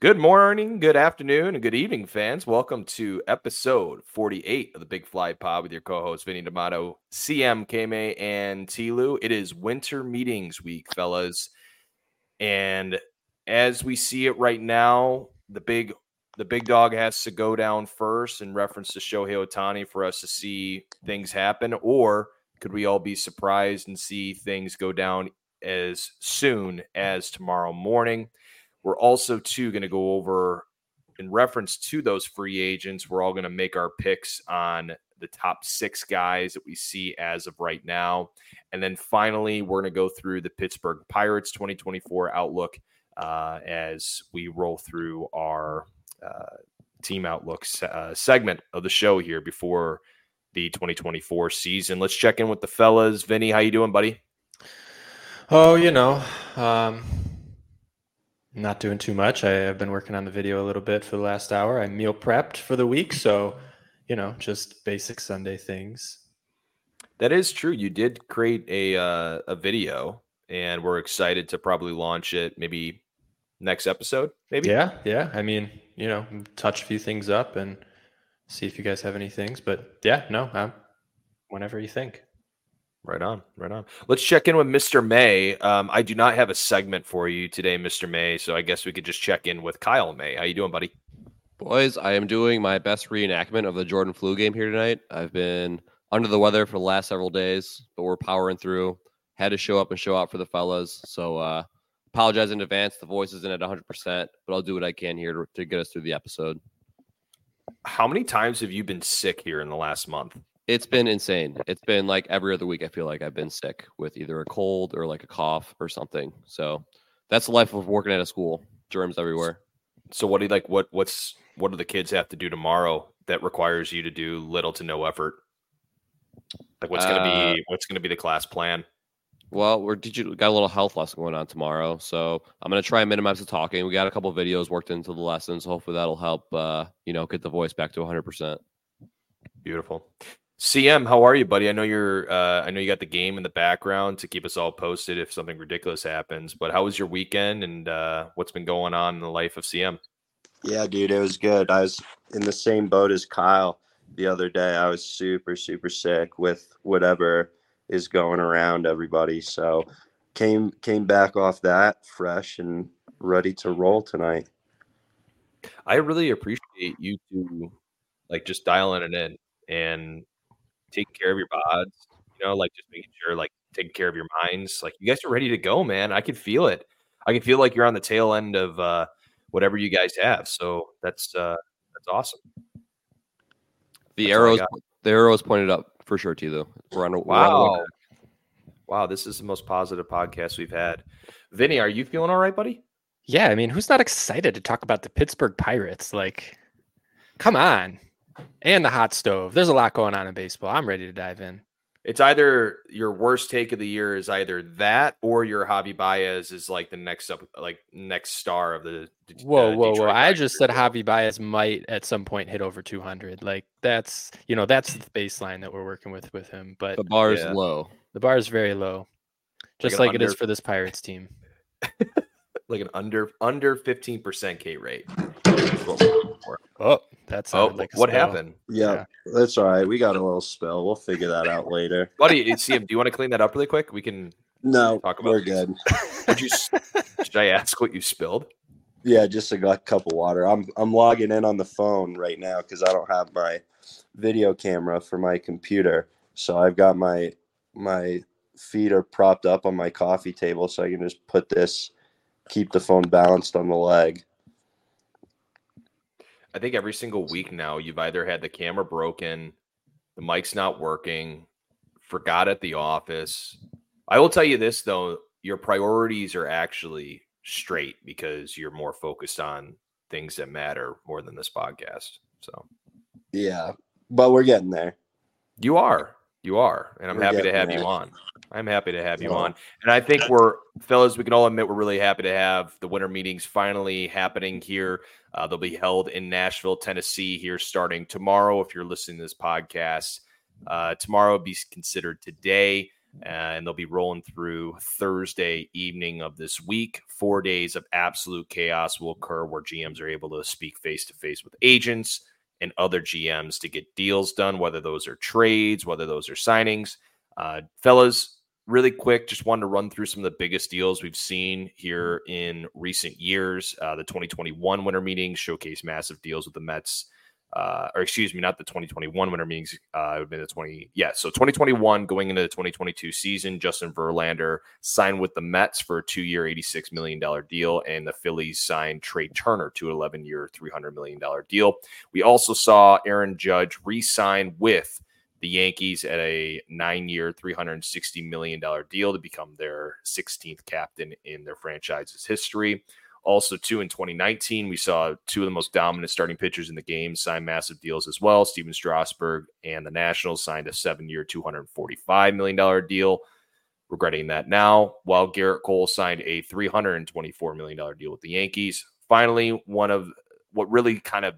Good morning, good afternoon, and good evening, fans. Welcome to episode 48 of the Big Fly Pod with your co-host Vinny D'Amato, CM Kame, and Tilu. It is winter meetings week, fellas. And as we see it right now, the big the big dog has to go down first in reference to Shohei Ohtani for us to see things happen, or could we all be surprised and see things go down as soon as tomorrow morning? We're also too going to go over in reference to those free agents. We're all going to make our picks on the top six guys that we see as of right now, and then finally we're going to go through the Pittsburgh Pirates 2024 outlook uh, as we roll through our uh, team outlook uh, segment of the show here before the 2024 season. Let's check in with the fellas. Vinny, how you doing, buddy? Oh, you know, um, not doing too much. I, have been working on the video a little bit for the last hour. I meal prepped for the week, so you know, just basic Sunday things. That is true. You did create a uh, a video, and we're excited to probably launch it maybe next episode. Maybe. Yeah, yeah. I mean, you know, touch a few things up and see if you guys have any things. But yeah, no, um, whenever you think. Right on, right on. Let's check in with Mr. May. Um, I do not have a segment for you today, Mr. May, so I guess we could just check in with Kyle May. How you doing, buddy? Boys, I am doing my best reenactment of the Jordan flu game here tonight. I've been under the weather for the last several days, but we're powering through. Had to show up and show out for the fellas. So uh apologize in advance. The voice isn't at 100%, but I'll do what I can here to, to get us through the episode. How many times have you been sick here in the last month? It's been insane. It's been like every other week. I feel like I've been sick with either a cold or like a cough or something. So that's the life of working at a school. Germs everywhere. So what do you like? What what's what do the kids have to do tomorrow that requires you to do little to no effort? Like what's gonna uh, be what's gonna be the class plan? Well, we're did you got a little health lesson going on tomorrow, so I'm gonna try and minimize the talking. We got a couple videos worked into the lessons. So hopefully that'll help. Uh, you know, get the voice back to 100. percent Beautiful. CM, how are you, buddy? I know you're. Uh, I know you got the game in the background to keep us all posted if something ridiculous happens. But how was your weekend, and uh, what's been going on in the life of CM? Yeah, dude, it was good. I was in the same boat as Kyle the other day. I was super, super sick with whatever is going around everybody. So came came back off that fresh and ready to roll tonight. I really appreciate you two like just dialing it in and taking care of your bods, you know, like just making sure, like taking care of your minds. Like you guys are ready to go, man. I can feel it. I can feel like you're on the tail end of uh, whatever you guys have. So that's uh, that's awesome. The that's arrows, the arrows pointed up for sure, too. Though we're on a wow, on wow. This is the most positive podcast we've had. Vinny, are you feeling all right, buddy? Yeah, I mean, who's not excited to talk about the Pittsburgh Pirates? Like, come on and the hot stove. There's a lot going on in baseball. I'm ready to dive in. It's either your worst take of the year is either that or your Javi Baez is like the next up, like next star of the. Whoa, uh, whoa, whoa! I just said Javi Baez might at some point hit over 200. Like that's you know that's the baseline that we're working with with him. But the bar is yeah. low. The bar is very low, just like, like under, it is for this Pirates team. like an under under 15% K rate. Oh, that's oh, like what spell. happened? Yeah, yeah, that's all right. We got a little spell. We'll figure that out later. Buddy, see him. Do you want to clean that up really quick? We can. No, talk about. We're good. Did you? should I ask what you spilled? Yeah, just a cup of water. I'm I'm logging in on the phone right now because I don't have my video camera for my computer. So I've got my my feet are propped up on my coffee table, so I can just put this, keep the phone balanced on the leg. I think every single week now you've either had the camera broken, the mic's not working, forgot at the office. I will tell you this though, your priorities are actually straight because you're more focused on things that matter more than this podcast. So, yeah, but we're getting there. You are. You are. And I'm we're happy to have there. you on. I'm happy to have you on. And I think we're, fellas, we can all admit we're really happy to have the winter meetings finally happening here. Uh, they'll be held in Nashville, Tennessee, here starting tomorrow. If you're listening to this podcast, uh, tomorrow be considered today. and they'll be rolling through Thursday evening of this week. Four days of absolute chaos will occur where GMs are able to speak face to face with agents and other GMs to get deals done, whether those are trades, whether those are signings. Uh, fellas, really quick, just wanted to run through some of the biggest deals we've seen here in recent years. Uh, the 2021 winter meetings showcase massive deals with the Mets uh, or excuse me, not the 2021 winter meetings. Uh, it would been the 20. Yeah, so 2021 going into the 2022 season, Justin Verlander signed with the Mets for a two-year, 86 million dollar deal, and the Phillies signed Trea Turner to an 11-year, 300 million dollar deal. We also saw Aaron Judge re-sign with the Yankees at a nine-year, 360 million dollar deal to become their 16th captain in their franchise's history. Also, too, in 2019, we saw two of the most dominant starting pitchers in the game sign massive deals as well. Stephen Strasburg and the Nationals signed a seven year, $245 million deal. Regretting that now, while Gerrit Cole signed a $324 million deal with the Yankees. Finally, one of what really kind of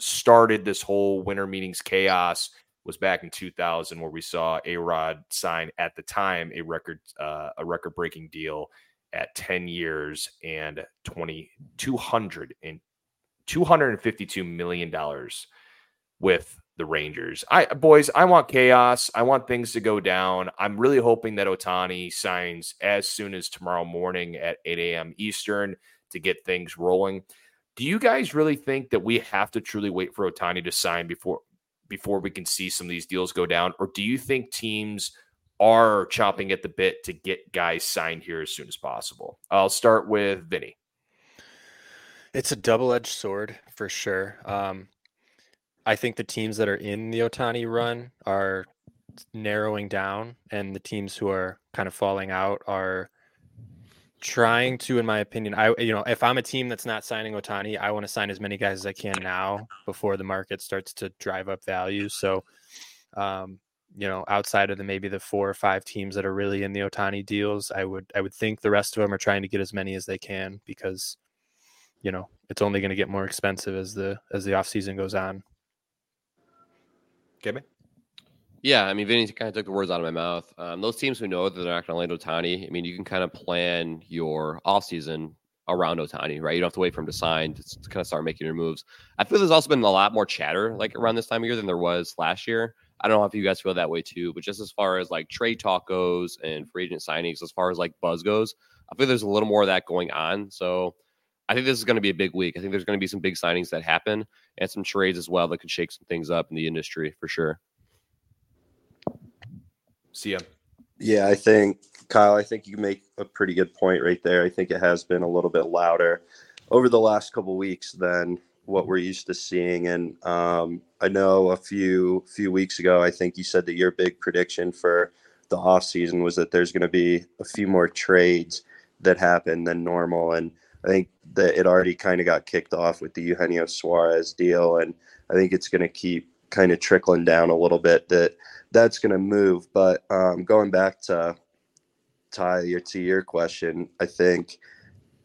started this whole winter meetings chaos was back in 2000, where we saw A Rod sign at the time a record uh, a record breaking deal at 10 years and 20 200 and 252 million dollars with the Rangers. I boys, I want chaos. I want things to go down. I'm really hoping that Ohtani signs as soon as tomorrow morning at 8 a.m. Eastern to get things rolling. Do you guys really think that we have to truly wait for Ohtani to sign before before we can see some of these deals go down? Or do you think teams are chopping at the bit to get guys signed here as soon as possible. I'll start with Vinny. It's a double edged sword for sure. Um, I think the teams that are in the Ohtani run are narrowing down, and the teams who are kind of falling out are trying to, in my opinion, I you know, if I'm a team that's not signing Ohtani, I want to sign as many guys as I can now before the market starts to drive up value. So um, you know, outside of the maybe the four or five teams that are really in the Ohtani deals, I would I would think the rest of them are trying to get as many as they can because, you know, it's only going to get more expensive as the as the off season goes on. Okay, Yeah, I mean, Vinny kind of took the words out of my mouth. Um, those teams who know that they're not going to land Ohtani, I mean, you can kind of plan your offseason around Ohtani, right? You don't have to wait for him to sign to, kind of start making your moves. I feel there's also been a lot more chatter like around this time of year than there was last year. I don't know if you guys feel that way too, but just as far as like trade talk goes and free agent signings, as far as like buzz goes, I feel there's a little more of that going on. So I think this is going to be a big week. I think there's going to be some big signings that happen and some trades as well that could shake some things up in the industry for sure. See ya. Yeah, I think Kyle, I think you make a pretty good point right there. I think it has been a little bit louder over the last couple weeks than what we're used to seeing. And um, I know a few few weeks ago, I think you said that your big prediction for the off season was that there's going to be a few more trades that happen than normal. And I think that it already kind of got kicked off with the Eugenio Suarez deal, and I think it's going to keep kind of trickling down a little bit. That that's going to move. But um, going back to Ty, to your question, I think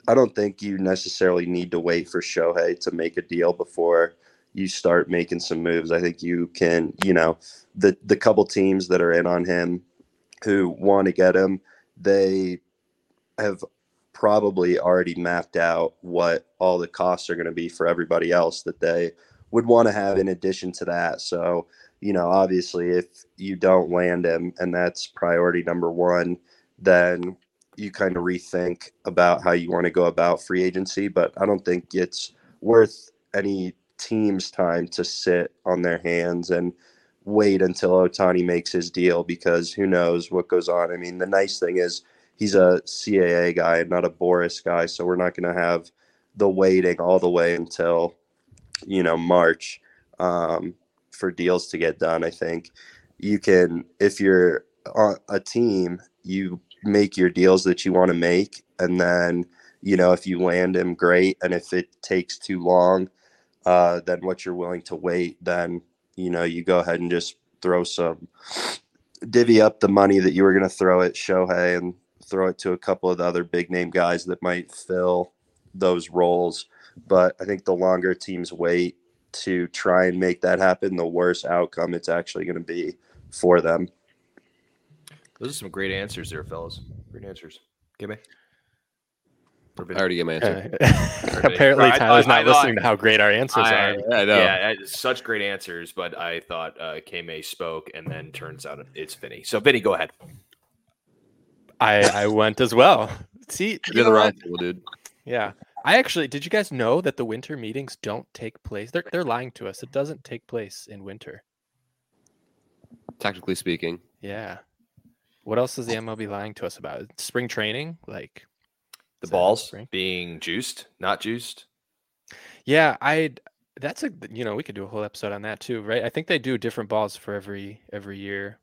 I don't think you necessarily need to wait for Shohei to make a deal before you start making some moves. I think you can, you know, the the couple teams that are in on him who want to get him, they have probably already mapped out what all the costs are going to be for everybody else that they would want to have in addition to that. So, you know, obviously if you don't land him and that's priority number 1, then you kind of rethink about how you want to go about free agency. But I don't think it's worth any team's time to sit on their hands and wait until Ohtani makes his deal because who knows what goes on. I mean, the nice thing is he's a CAA guy, and not a Boras guy, so we're not going to have the waiting all the way until you know March um, for deals to get done. I think you can if you're a team, you make your deals that you want to make and then you know if you land him great and if it takes too long uh, then what you're willing to wait then you know you go ahead and just throw some divvy up the money that you were going to throw at Shohei and throw it to a couple of the other big name guys that might fill those roles but I think the longer teams wait to try and make that happen the worse outcome it's actually going to be for them Those are some great answers there, fellas. Great answers. Give me. I already gave my answer. Apparently, I thought- Tyler's not thought- listening to how great our answers I- are. Yeah, I know. Yeah, such great answers, but I thought uh, K-May spoke, and then turns out it's Vinny. So, Vinny, go ahead. I I went as well. See, you You're the wrong people, dude. Yeah. I actually did you guys know that the winter meetings don't take place? They're they're lying to us. It doesn't take place in winter. Technically speaking, Yeah. What else is the MLB lying to us about? Spring training? Like The is that in balls being juiced, not juiced. Yeah, I that's a you know, we could do a whole episode on that too, right? I think they do different balls for every every year.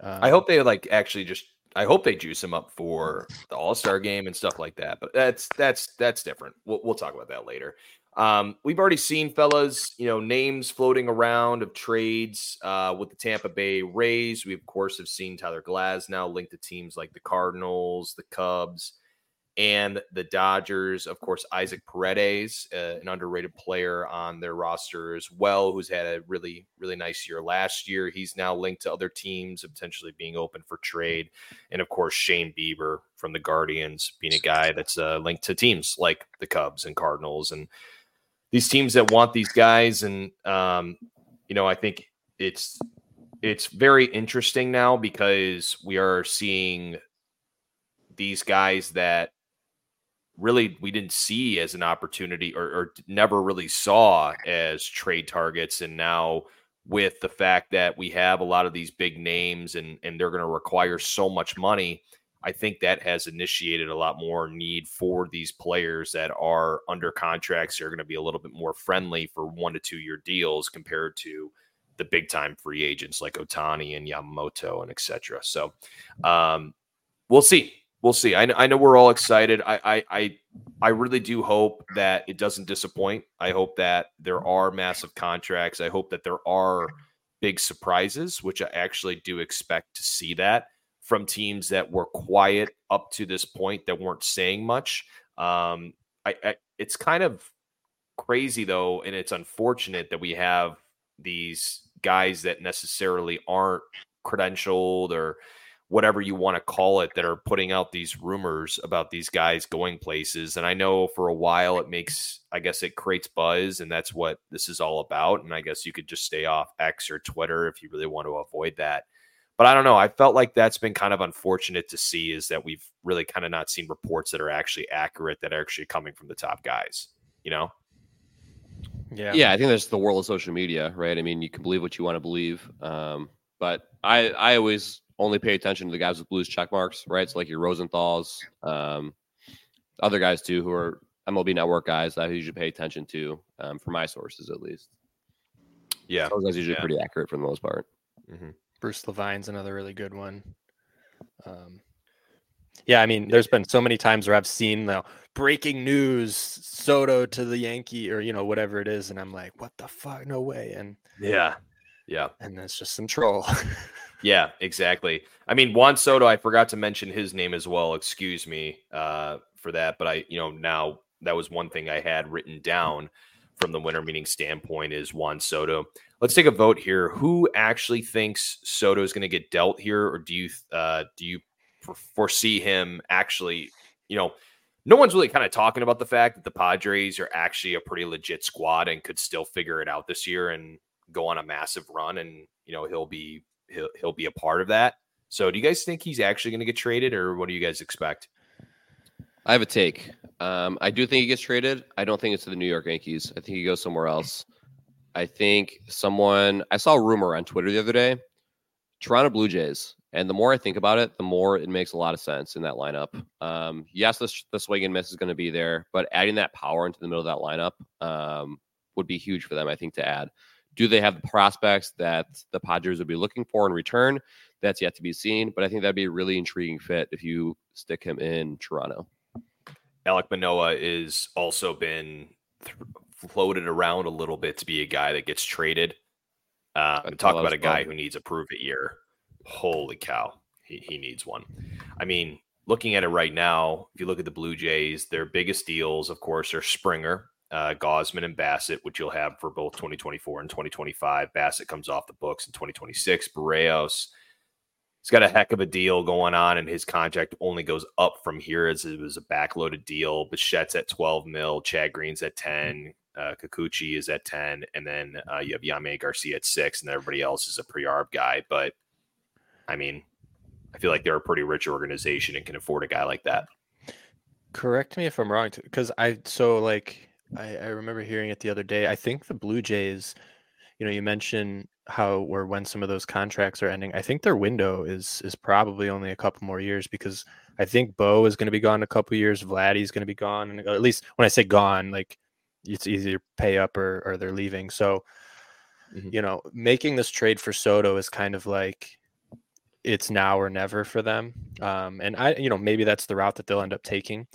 Um, I hope they like actually just. I hope they juice him up for the All Star game and stuff like that. But that's that's that's different. We'll we'll talk about that later. Um, we've already seen, fellas, you know, names floating around of trades uh, with the Tampa Bay Rays. We of course have seen Tyler Glasnow linked to teams like the Cardinals, the Cubs, and the Dodgers. Of course, Isaac Paredes, uh, an underrated player on their roster as well, who's had a really, really nice year last year. He's now linked to other teams, potentially being open for trade. And of course, Shane Bieber from the Guardians being a guy that's uh, linked to teams like the Cubs and Cardinals and these teams that want these guys. And, um, you know, I think it's, it's very interesting now because we are seeing these guys that really we didn't see as an opportunity or, or never really saw as trade targets. And now with the fact that we have a lot of these big names and and they're going to require so much money i think that has initiated a lot more need for these players that are under contracts They're going to be a little bit more friendly for one to two year deals compared to the big time free agents like otani and yamamoto and etc so um we'll see we'll see. I, I know we're all excited. I, I I I really do hope that it doesn't disappoint. I hope that there are massive contracts. I hope that there are big surprises, which I actually do expect to see that from teams that were quiet up to this point that weren't saying much. Um, I, I it's kind of crazy though, and it's unfortunate that we have these guys that necessarily aren't credentialed or whatever you want to call it that are putting out these rumors about these guys going places and i know for a while it makes i guess it creates buzz and that's what this is all about and i guess you could just stay off x or twitter if you really want to avoid that but i don't know i felt like that's been kind of unfortunate to see is that we've really kind of not seen reports that are actually accurate that are actually coming from the top guys you know yeah. yeah, I think that's the world of social media, right? I mean, you can believe what you want to believe, um, but I I always only pay attention to the guys with blues check marks, right? So like your Rosenthal's, um, other guys too, who are MLB Network guys that you should pay attention to, um, for my sources at least. yeah Those guys are usually Yeah. pretty accurate for the most part. Bruce Levine's another really good one. Um, yeah, I mean, there's been so many times where I've seen the breaking news, Soto to the Yankee, or you know whatever it is, and I'm like, what the fuck? No way! And yeah yeah and it's just some troll. Yeah, exactly. I mean, Juan Soto, I forgot to mention his name as well. Excuse me uh, for that. But I, you know, now that was one thing I had written down from the winter meeting standpoint is Juan Soto. Let's take a vote here. Who actually thinks Soto is going to get dealt here, or do you uh, do you foresee him actually? You know, no one's really kind of talking about the fact that the Padres are actually a pretty legit squad and could still figure it out this year and go on a massive run, and you know he'll be he'll he'll be a part of that. So, do you guys think he's actually going to get traded, or what do you guys expect? I have a take. Um, I do think he gets traded. I don't think it's to the New York Yankees. I think he goes somewhere else. I think someone I saw a rumor on Twitter the other day, Toronto Blue Jays. And the more I think about it, the more it makes a lot of sense in that lineup. Um, yes, the, the swing and miss is going to be there, but adding that power into the middle of that lineup um, would be huge for them, I think, to add. Do they have the prospects that the Padres would be looking for in return? That's yet to be seen, but I think that'd be a really intriguing fit if you stick him in Toronto. Alek Manoah is also been th- floated around a little bit to be a guy that gets traded. Uh, talk about a guy who needs a prove it year. Holy cow, he, he needs one. I mean, looking at it right now, if you look at the Blue Jays, their biggest deals, of course, are Springer, uh, Gausman, and Bassitt, which you'll have for both 2024 and 2025. Bassitt comes off the books in 2026. Berrios he's got a heck of a deal going on, and his contract only goes up from here as it was a backloaded deal. Bichette's at 12 mil, Chad Green's at 10, uh, Kikuchi is at 10, and then uh, you have Yimi Garcia at six, and everybody else is a pre arb guy. But I mean, I feel like they're a pretty rich organization and can afford a guy like that. Correct me if I'm wrong, because I so like I, I remember hearing it the other day. I think the Blue Jays, you know, you mentioned how or when some of those contracts are ending. I think their window is is probably only a couple more years because I think Bo is going to be gone a couple years. Vladdy's going to be gone, and at least when I say gone, like it's either pay up or or they're leaving. So, mm-hmm. you know, making this trade for Soto is kind of like it's now or never for them. Um, and I, you know, maybe that's the route that they'll end up taking.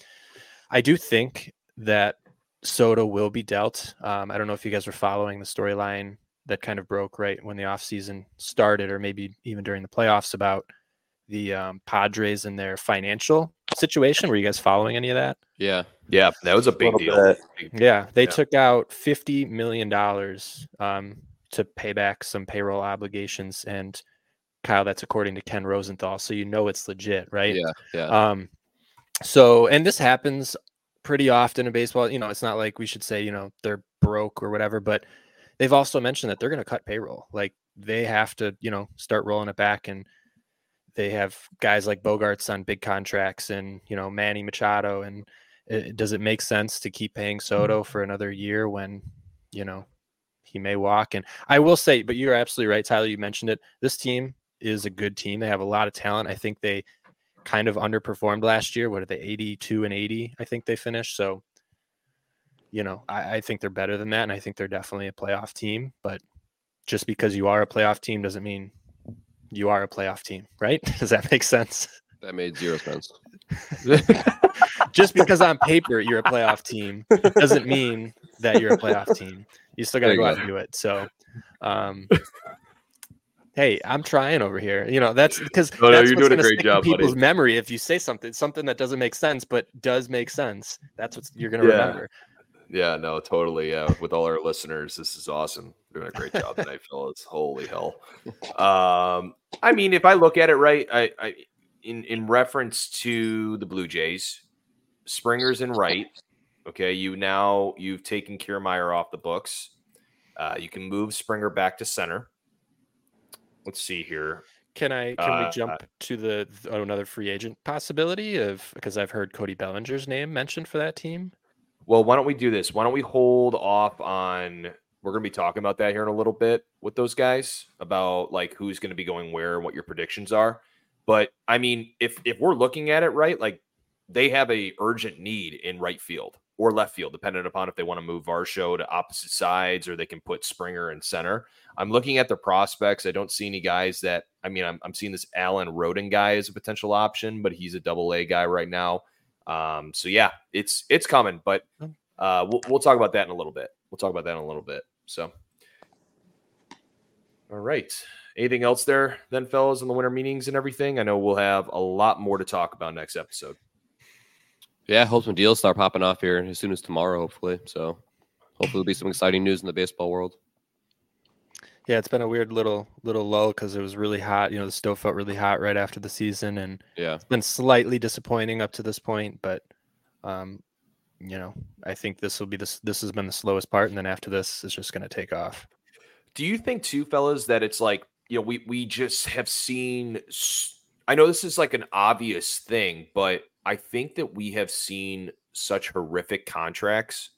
I do think that Soto will be dealt. Um, I don't know if you guys were following the storyline that kind of broke right when the offseason started, or maybe even during the playoffs about the um, Padres and their financial situation. Were you guys following any of that? Yeah. Yeah. That was a big deal. Yeah. They yeah. took out $50 million um, to pay back some payroll obligations. And Kyle, that's according to Ken Rosenthal. So you know it's legit, right? Yeah. Yeah. Um, so, and this happens pretty often in baseball. You know, it's not like we should say, you know, they're broke or whatever, but they've also mentioned that they're going to cut payroll. Like they have to, you know, start rolling it back. And they have guys like Bogaerts on big contracts and, you know, Manny Machado. And it, does it make sense to keep paying Soto mm-hmm. for another year when, you know, he may walk? And I will say, but you're absolutely right, Tyler. You mentioned it. This team is a good team. They have a lot of talent. I think they kind of underperformed last year. What are they, 82 and 80? I think they finished. So, you know, I, I, think they're better than that. And I think they're definitely a playoff team. But just because you are a playoff team doesn't mean you are a playoff team, right? Does that make sense? That made zero sense. just because on paper you're a playoff team doesn't mean that you're a playoff team. You still got to go out and do it. So, um, hey, I'm trying over here. You know, that's because no, that's you're doing a great job, people's buddy. memory. If you say something, something that doesn't make sense, but does make sense, that's what you're going to yeah. remember. Yeah, no, totally. Yeah, with all our listeners, this is awesome. Doing a great job tonight, fellas. Holy hell. Um, I mean, if I look at it right, I, I in in reference to the Blue Jays, Springer's in right. Okay, you now you've taken Kiermaier off the books. Uh, you can move Springer back to center let's see here. Can I can uh, we jump to the oh, another free agent possibility of because I've heard Cody Bellinger's name mentioned for that team? Well, why don't we do this? Why don't we hold off on we're going to be talking about that here in a little bit with those guys about like who's going to be going where and what your predictions are. But I mean, if if we're looking at it right, like they have a urgent need in right field or left field, depending upon if they want to move Varsho to opposite sides or they can put Springer in center. I'm looking at the prospects. I don't see any guys that I mean, I'm, I'm seeing this Alan Roden guy as a potential option, but he's a double A guy right now. Um, so yeah, it's it's coming, but oh. uh, we'll we'll talk about that in a little bit. We'll talk about that in a little bit. So, all right. Anything else there, then, fellas, in the winter meetings and everything? I know we'll have a lot more to talk about next episode. Yeah, hope some deals start popping off here as soon as tomorrow, hopefully. So hopefully there'll be some exciting news in the baseball world. Yeah, it's been a weird little little lull because it was really hot. You know, the stove felt really hot right after the season, and yeah, it's been slightly disappointing up to this point. But, um, you know, I think this will be this. This has been the slowest part, and then after this, it's just going to take off. Do you think too, fellas, that it's like you know we we just have seen? I know this is like an obvious thing, but I think that we have seen such horrific contracts.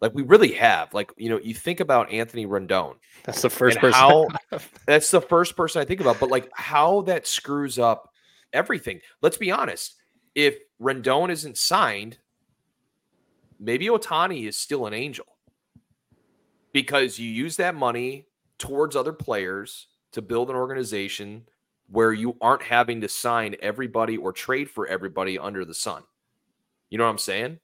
Like we really have. Like, you know, you think about Anthony Rendon. That's the first person. How, that's the first person I think about. But like how that screws up everything. Let's be honest. If Rendon isn't signed, maybe Ohtani is still an angel. Because you use that money towards other players to build an organization where you aren't having to sign everybody or trade for everybody under the sun. You know what I'm saying?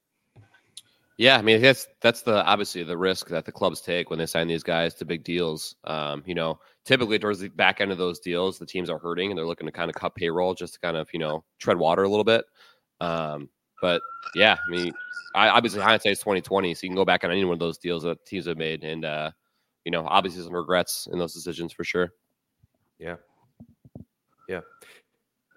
Yeah, I mean that's that's the obviously the risk that the clubs take when they sign these guys to big deals. Um, you know, typically towards the back end of those deals, the teams are hurting and they're looking to kind of cut payroll just to kind of you know tread water a little bit. Um, but yeah, I mean, I obviously hindsight is twenty twenty, so you can go back on any one of those deals that teams have made, and uh, you know, obviously some regrets in those decisions for sure. Yeah, Yeah.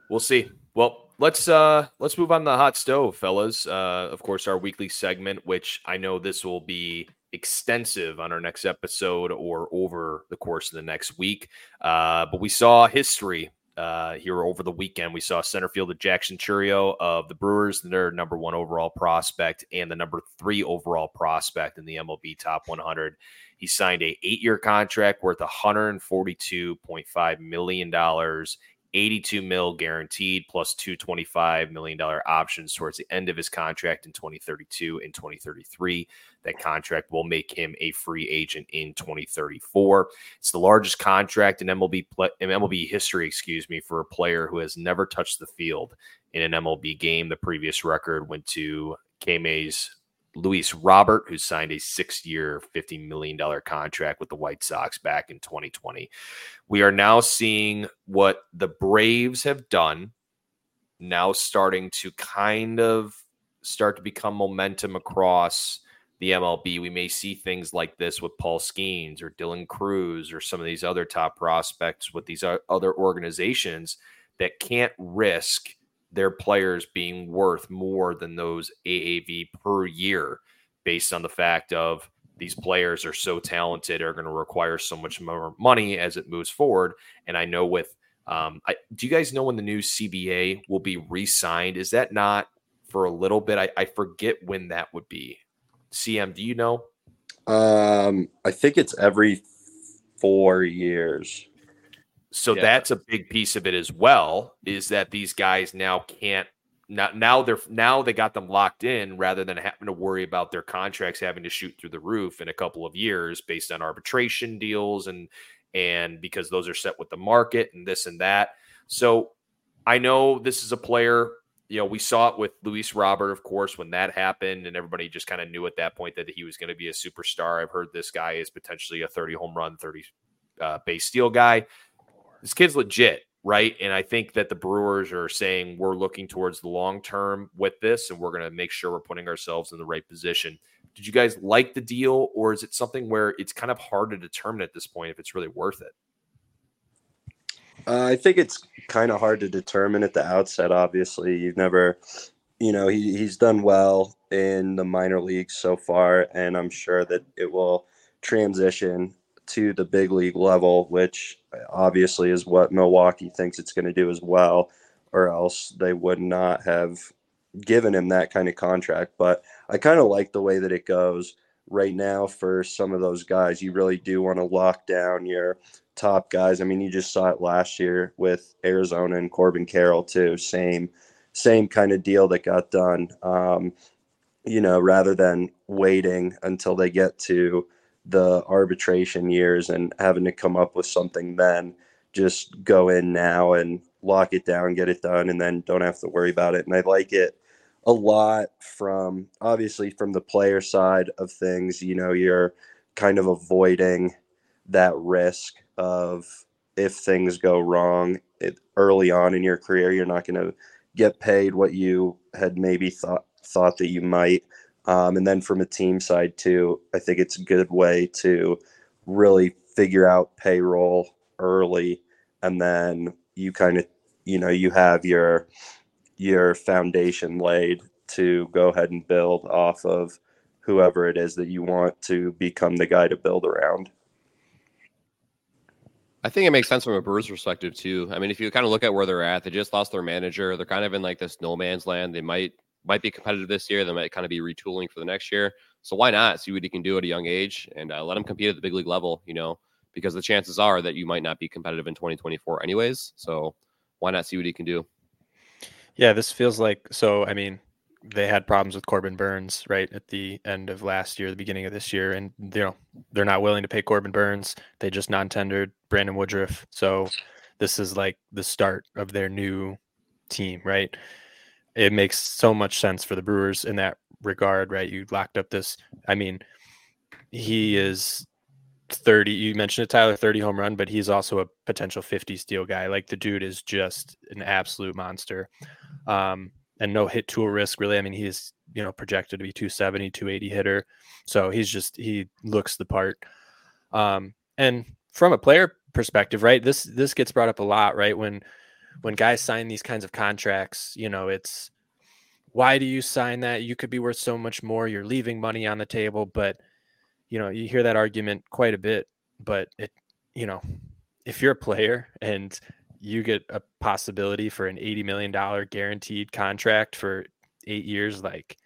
We'll see. Well, let's uh let's move on to the hot stove, fellas. Uh of course our weekly segment, which I know this will be extensive on our next episode or over the course of the next week. Uh, but we saw history uh, here over the weekend. We saw center fielder Jackson Chourio of the Brewers, their number one overall prospect and the number three overall prospect in the MLB Top 100. He signed a eight-year contract worth 142.5 million dollars 82 mil guaranteed plus 225 million dollar options towards the end of his contract in 2032 and 2033 that contract will make him a free agent in 2034 it's the largest contract in MLB in MLB history excuse me for a player who has never touched the field in an MLB game. The previous record went to KMA's Luis Robert, who signed a six year, $50 million contract with the White Sox back in 2020. We are now seeing what the Braves have done, now starting to kind of start to become momentum across the MLB. We may see things like this with Paul Skenes or Dylan Crews or some of these other top prospects with these other organizations that can't risk their players being worth more than those AAV per year based on the fact of these players are so talented are going to require so much more money as it moves forward. And i know with um, I, do you guys know when the new cba will be re-signed? Is that not for a little bit? I, I forget when that would be. Cm do you know? Um, i think it's every four years so yeah. that's a big piece of it as well. Is that these guys now can't now, now they're now they got them locked in rather than having to worry about their contracts having to shoot through the roof in a couple of years based on arbitration deals and and because those are set with the market and this and that. So I know this is a player. You know, we saw it with Luis Robert, of course, when that happened, and everybody just kind of knew at that point that he was going to be a superstar. I've heard this guy is potentially a 30 home run, 30 uh, base steal guy this kid's legit, right? And I think that the Brewers are saying we're looking towards the long term with this, and we're going to make sure we're putting ourselves in the right position. Did you guys like the deal, or is it something where it's kind of hard to determine at this point if it's really worth it? Uh, I think it's kind of hard to determine at the outset. Obviously, you've never, you know, he, he's done well in the minor leagues so far, and I'm sure that it will transition to the big league level, which obviously is what Milwaukee thinks it's going to do as well, or else they would not have given him that kind of contract. But I kind of like the way that it goes right now for some of those guys. You really do want to lock down your top guys. I mean, you just saw it last year with Arizona and Corbin Carroll too. Same, same kind of deal that got done. Um, you know, rather than waiting until they get to the arbitration years and having to come up with something then just go in now and lock it down get it done and then don't have to worry about it. And i like it a lot from obviously from the player side of things you know you're kind of avoiding that risk of if things go wrong it, early on in your career you're not going to get paid what you had maybe thought thought that you might um, and then from a team side too, I think it's a good way to really figure out payroll early, and then you kind of you know you have your your foundation laid to go ahead and build off of whoever it is that you want to become the guy to build around. I think it makes sense from a Brewers perspective too. I mean, if you kind of look at where they're at, they just lost their manager. They're kind of in like this no man's land. They might might be competitive this year. They might kind of be retooling for the next year. So why not see what he can do at a young age and uh, let him compete at the big league level? You know, because the chances are that you might not be competitive in 2024 anyways. So why not see what he can do? Yeah, this feels like so. I mean, they had problems with Corbin Burnes right at the end of last year, the beginning of this year, and you know they're not willing to pay Corbin Burnes. They just non-tendered Brandon Woodruff. So this is like the start of their new team, right? It makes so much sense for the Brewers in that regard, right? You locked up this. I mean, he is 30. You mentioned it, Tyler, 30 home run, but he's also a potential 50 steal guy. Like the dude is just an absolute monster. Um, and no hit tool risk, really. I mean, he's, you know, projected to be 270, 280 hitter. So he's just, he looks the part. Um, and from a player perspective, right? This, this gets brought up a lot, right? When, when guys sign these kinds of contracts, you know, it's why do you sign that? You could be worth so much more. You're leaving money on the table, but you know, you hear that argument quite a bit, but it, you know, if you're a player and you get a possibility for an $80 million guaranteed contract for eight years, like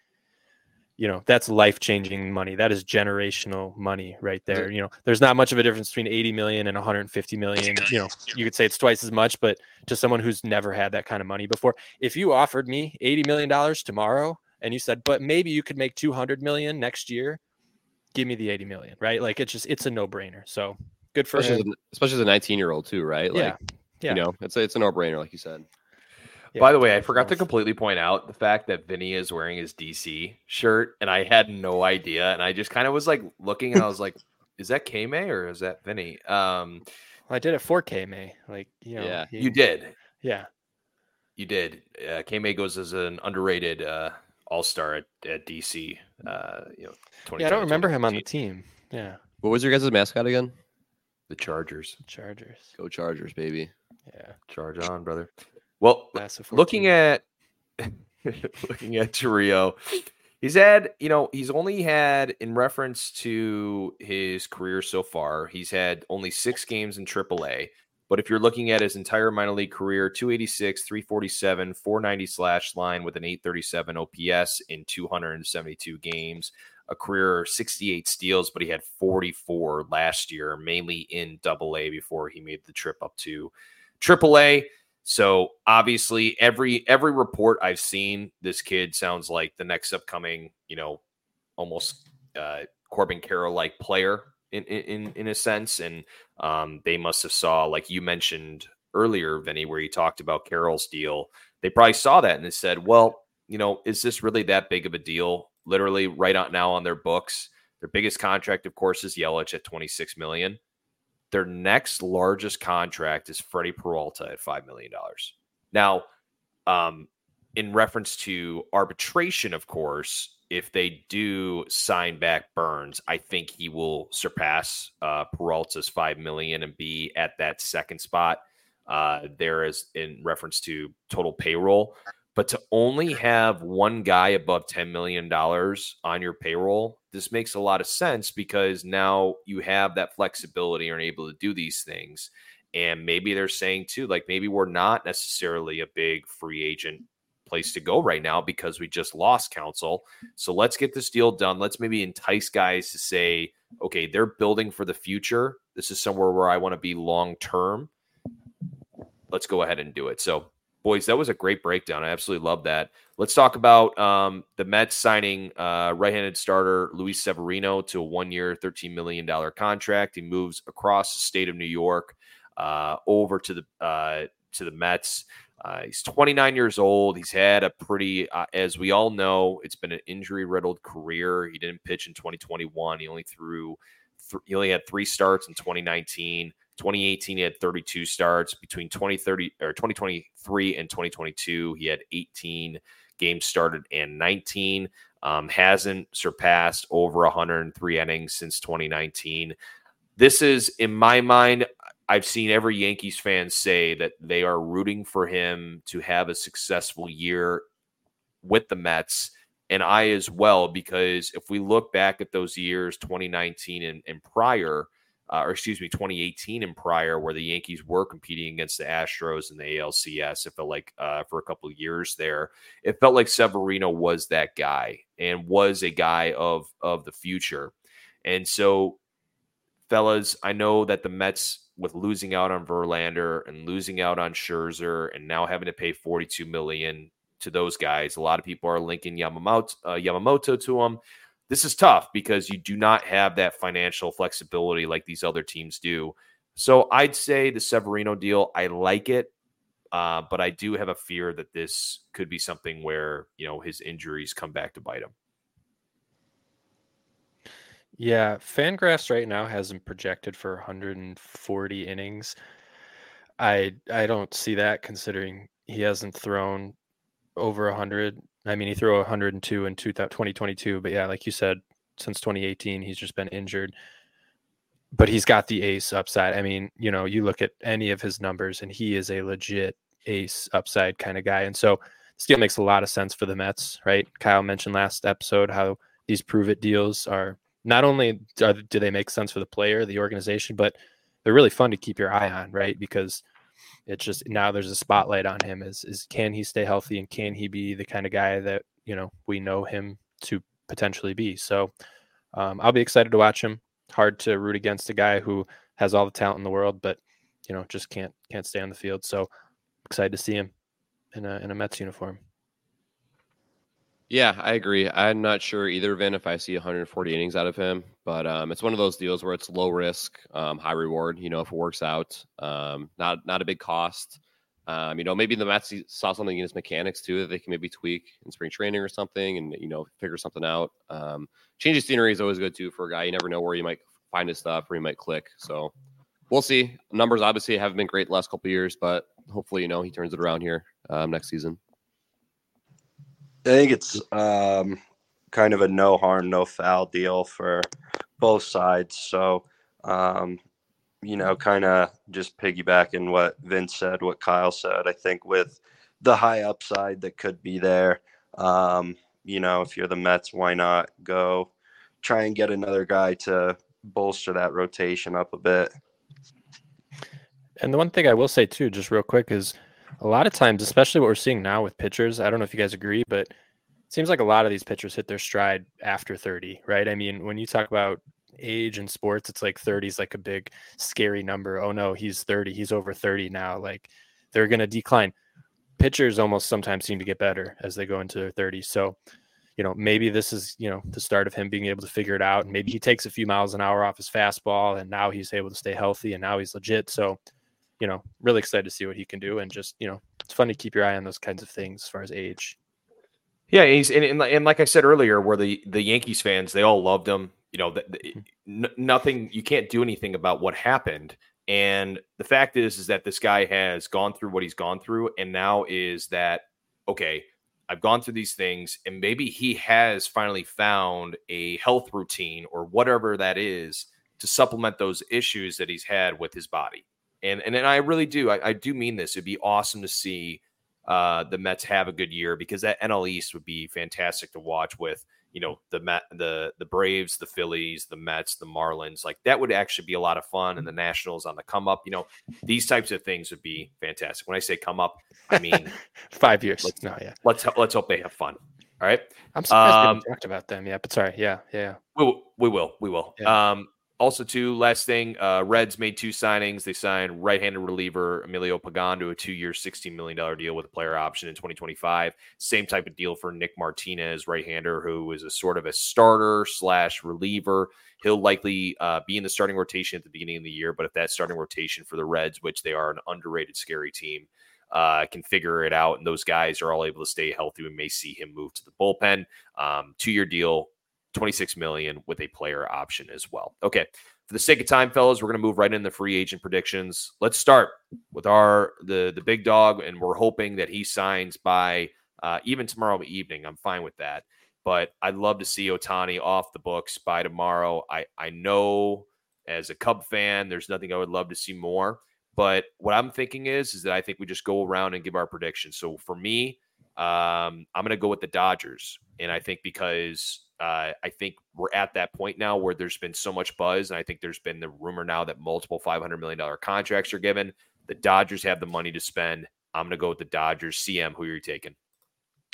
you know that's life changing money. That is generational money right there. you know there's not much of a difference between 80 million and 150 million. you know you could say it's twice as much but to someone who's never had that kind of money before if you offered me 80 million dollars tomorrow and you said but maybe you could make 200 million next year give me the 80 million right? Like it's just it's a no-brainer. So good for especially him. as, especially as a 19 year old too right? Like yeah yeah. you know it's a, it's a no-brainer like you said Yeah, By the way, I forgot to completely point out the fact that Vinny is wearing his DC shirt, and I had no idea. And I just kind of was like looking, and I was like, "Is that K May or is that Vinny?" Um, Well, i did it for k may like you know Yeah. he- you did, yeah you did. Uh, K May goes as an underrated uh, All Star at, at DC. Uh, you know, yeah i don't remember him on the team yeah what was your guys' mascot again the Chargers. chargers go chargers baby yeah Charge on, brother. Well, looking at looking at Chourio, he's had, you know, he's only had in reference to his career so far, he's had only six games in AAA. But if you're looking at his entire minor league career, 286, 347, 490 slash line with an 837 OPS in 272 games, a career 68 steals, but he had 44 last year, mainly in double A before he made the trip up to triple A. So obviously, every every report I've seen, this kid sounds like the next upcoming, you know, almost uh, Corbin Carroll like player in, in in a sense. And um, they must have saw, like you mentioned earlier, Vinny, where you talked about Carroll's deal. They probably saw that and they said, "Well, you know, is this really that big of a deal?" Literally, right out now on their books, their biggest contract, of course, is Yelich at twenty six million. Their next largest contract is Freddie Peralta at $5 million. Now, um, in reference to arbitration, of course, if they do sign back Burnes, I think he will surpass uh, Peralta's 5 million and be at that second spot uh, there is in reference to total payroll. But to only have one guy above $10 million on your payroll, this makes a lot of sense because now you have that flexibility and are able to do these things. And maybe they're saying too, like maybe we're not necessarily a big free agent place to go right now because we just lost Counsell. So let's get this deal done. Let's maybe entice guys to say, okay, they're building for the future. This is somewhere where I want to be long term. Let's go ahead and do it. So boys, that was a great breakdown. I absolutely love that. Let's talk about um, the Mets signing uh, right-handed starter Luis Severino to a one-year, thirteen million dollar contract. He moves across the state of New York uh, over to the uh, to the Mets. Uh, he's 29 years old. He's had a pretty, uh, as we all know, it's been an injury-riddled career. He didn't pitch in 2021. He only threw, th- he only had three starts in 2019. 2018, he had 32 starts. Between 2030 or 2023 and 2022, he had 18 games started and 19. Um, hasn't surpassed over 103 innings since 2019. This is, in my mind, I've seen every Yankees fan say that they are rooting for him to have a successful year with the Mets. And I as well, because if we look back at those years, 2019 and, and prior, uh, or excuse me, 2018 and prior, where the Yankees were competing against the Astros in the ALCS. It felt like uh, for a couple of years there, it felt like Severino was that guy and was a guy of of the future. And so, fellas, I know that the Mets, with losing out on Verlander and losing out on Scherzer, and now having to pay 42 million to those guys, a lot of people are linking Yamamoto uh, Yamamoto to them this is tough because you do not have that financial flexibility like these other teams do. So I'd say the Severino deal, I like it, uh, but I do have a fear that this could be something where you know his injuries come back to bite him. Yeah, Fangraphs right now has him projected for 140 innings. I I don't see that considering he hasn't thrown over 100. I mean, he threw 102 in 2022, but yeah, like you said, since 2018, he's just been injured. But he's got the ace upside. I mean, you know, you look at any of his numbers, and he is a legit ace upside kind of guy. And so this makes a lot of sense for the Mets, right? Kyle mentioned last episode how these prove it deals are not only do they make sense for the player, the organization, but they're really fun to keep your eye on, right? Because it's just now there's a spotlight on him is is can he stay healthy and can he be the kind of guy that you know we know him to potentially be. So um, i'll be excited to watch him. Hard to root against a guy who has all the talent in the world but you know just can't can't stay on the field. So excited to see him in a in a mets uniform yeah, I agree. I'm not sure either, Vin, if I see 140 innings out of him, but um, it's one of those deals where it's low risk, um, high reward. You know, if it works out, um, not not a big cost. Um, you know, maybe the Mets saw something in his mechanics too that they can maybe tweak in spring training or something, and you know, figure something out. Um, change of scenery is always good too for a guy. You never know where you might find his stuff, or he might click. So we'll see. Numbers obviously haven't been great the last couple years, but hopefully, you know, he turns it around here um, next season. I think it's um, kind of a no harm, no foul deal for both sides. So, um, you know, kind of just piggybacking what Vince said, what Kyle said. I think with the high upside that could be there, um, you know, if you're the Mets, why not go try and get another guy to bolster that rotation up a bit? And the one thing I will say too, just real quick, is a lot of times, especially what we're seeing now with pitchers, I don't know if you guys agree, but it seems like a lot of these pitchers hit their stride after 30, right? I mean, when you talk about age in sports, it's like 30 is like a big scary number. Oh no, he's 30, he's over 30 now. Like they're going to decline. Pitchers almost sometimes seem to get better as they go into their 30s. So, you know, maybe this is, you know, the start of him being able to figure it out. And Maybe he takes a few miles an hour off his fastball and now he's able to stay healthy and now he's legit. So, you know, really excited to see what he can do. And just, you know, it's fun to keep your eye on those kinds of things as far as age. Yeah, he's and, and, and like I said earlier, where the the Yankees fans they all loved him. You know, the, the, hmm. n- nothing you can't do anything about what happened. And the fact is, is that this guy has gone through what he's gone through, and now is that okay? I've gone through these things, and maybe he has finally found a health routine or whatever that is to supplement those issues that he's had with his body and and, and I really do. I, I, do mean this. It'd be awesome to see uh, the Mets have a good year because that NL East would be fantastic to watch with you know the Met, the the Braves, the Phillies, the Mets, the Marlins. Like that would actually be a lot of fun, and the Nationals on the come up. You know, these types of things would be fantastic. When I say come up, I mean five years. Let's, no, yeah. Let's let's hope they have fun. All right. I'm surprised um, we haven't talked about them yet, but sorry. Yeah, yeah. We will. We will. We will. Yeah. Um, also, too, last thing, uh, Reds made two signings. They signed right-handed reliever Emilio Pagan to a two-year, $16 million deal with a player option in 2025. Same type of deal for Nick Martinez, right-hander, who is a sort of a starter slash reliever. He'll likely uh, be in the starting rotation at the beginning of the year, but if that starting rotation for the Reds, which they are an underrated, scary team, uh, can figure it out, and those guys are all able to stay healthy, we may see him move to the bullpen. Um, two-year deal, 26 million with a player option as well. Okay. For the sake of time, fellas, we're going to move right into free agent predictions. Let's start with our the the big dog, and we're hoping that he signs by uh, even tomorrow evening. I'm fine with that, but I'd love to see Ohtani off the books by tomorrow. I I know as a Cub fan, there's nothing I would love to see more. But what I'm thinking is, is that I think we just go around and give our predictions. So for me, um, I'm going to go with the Dodgers, and I think because uh, I think we're at that point now where there's been so much buzz, and I think there's been the rumor now that multiple $500 million contracts are given. The Dodgers have the money to spend. I'm going to go with the Dodgers. CM, who are you taking?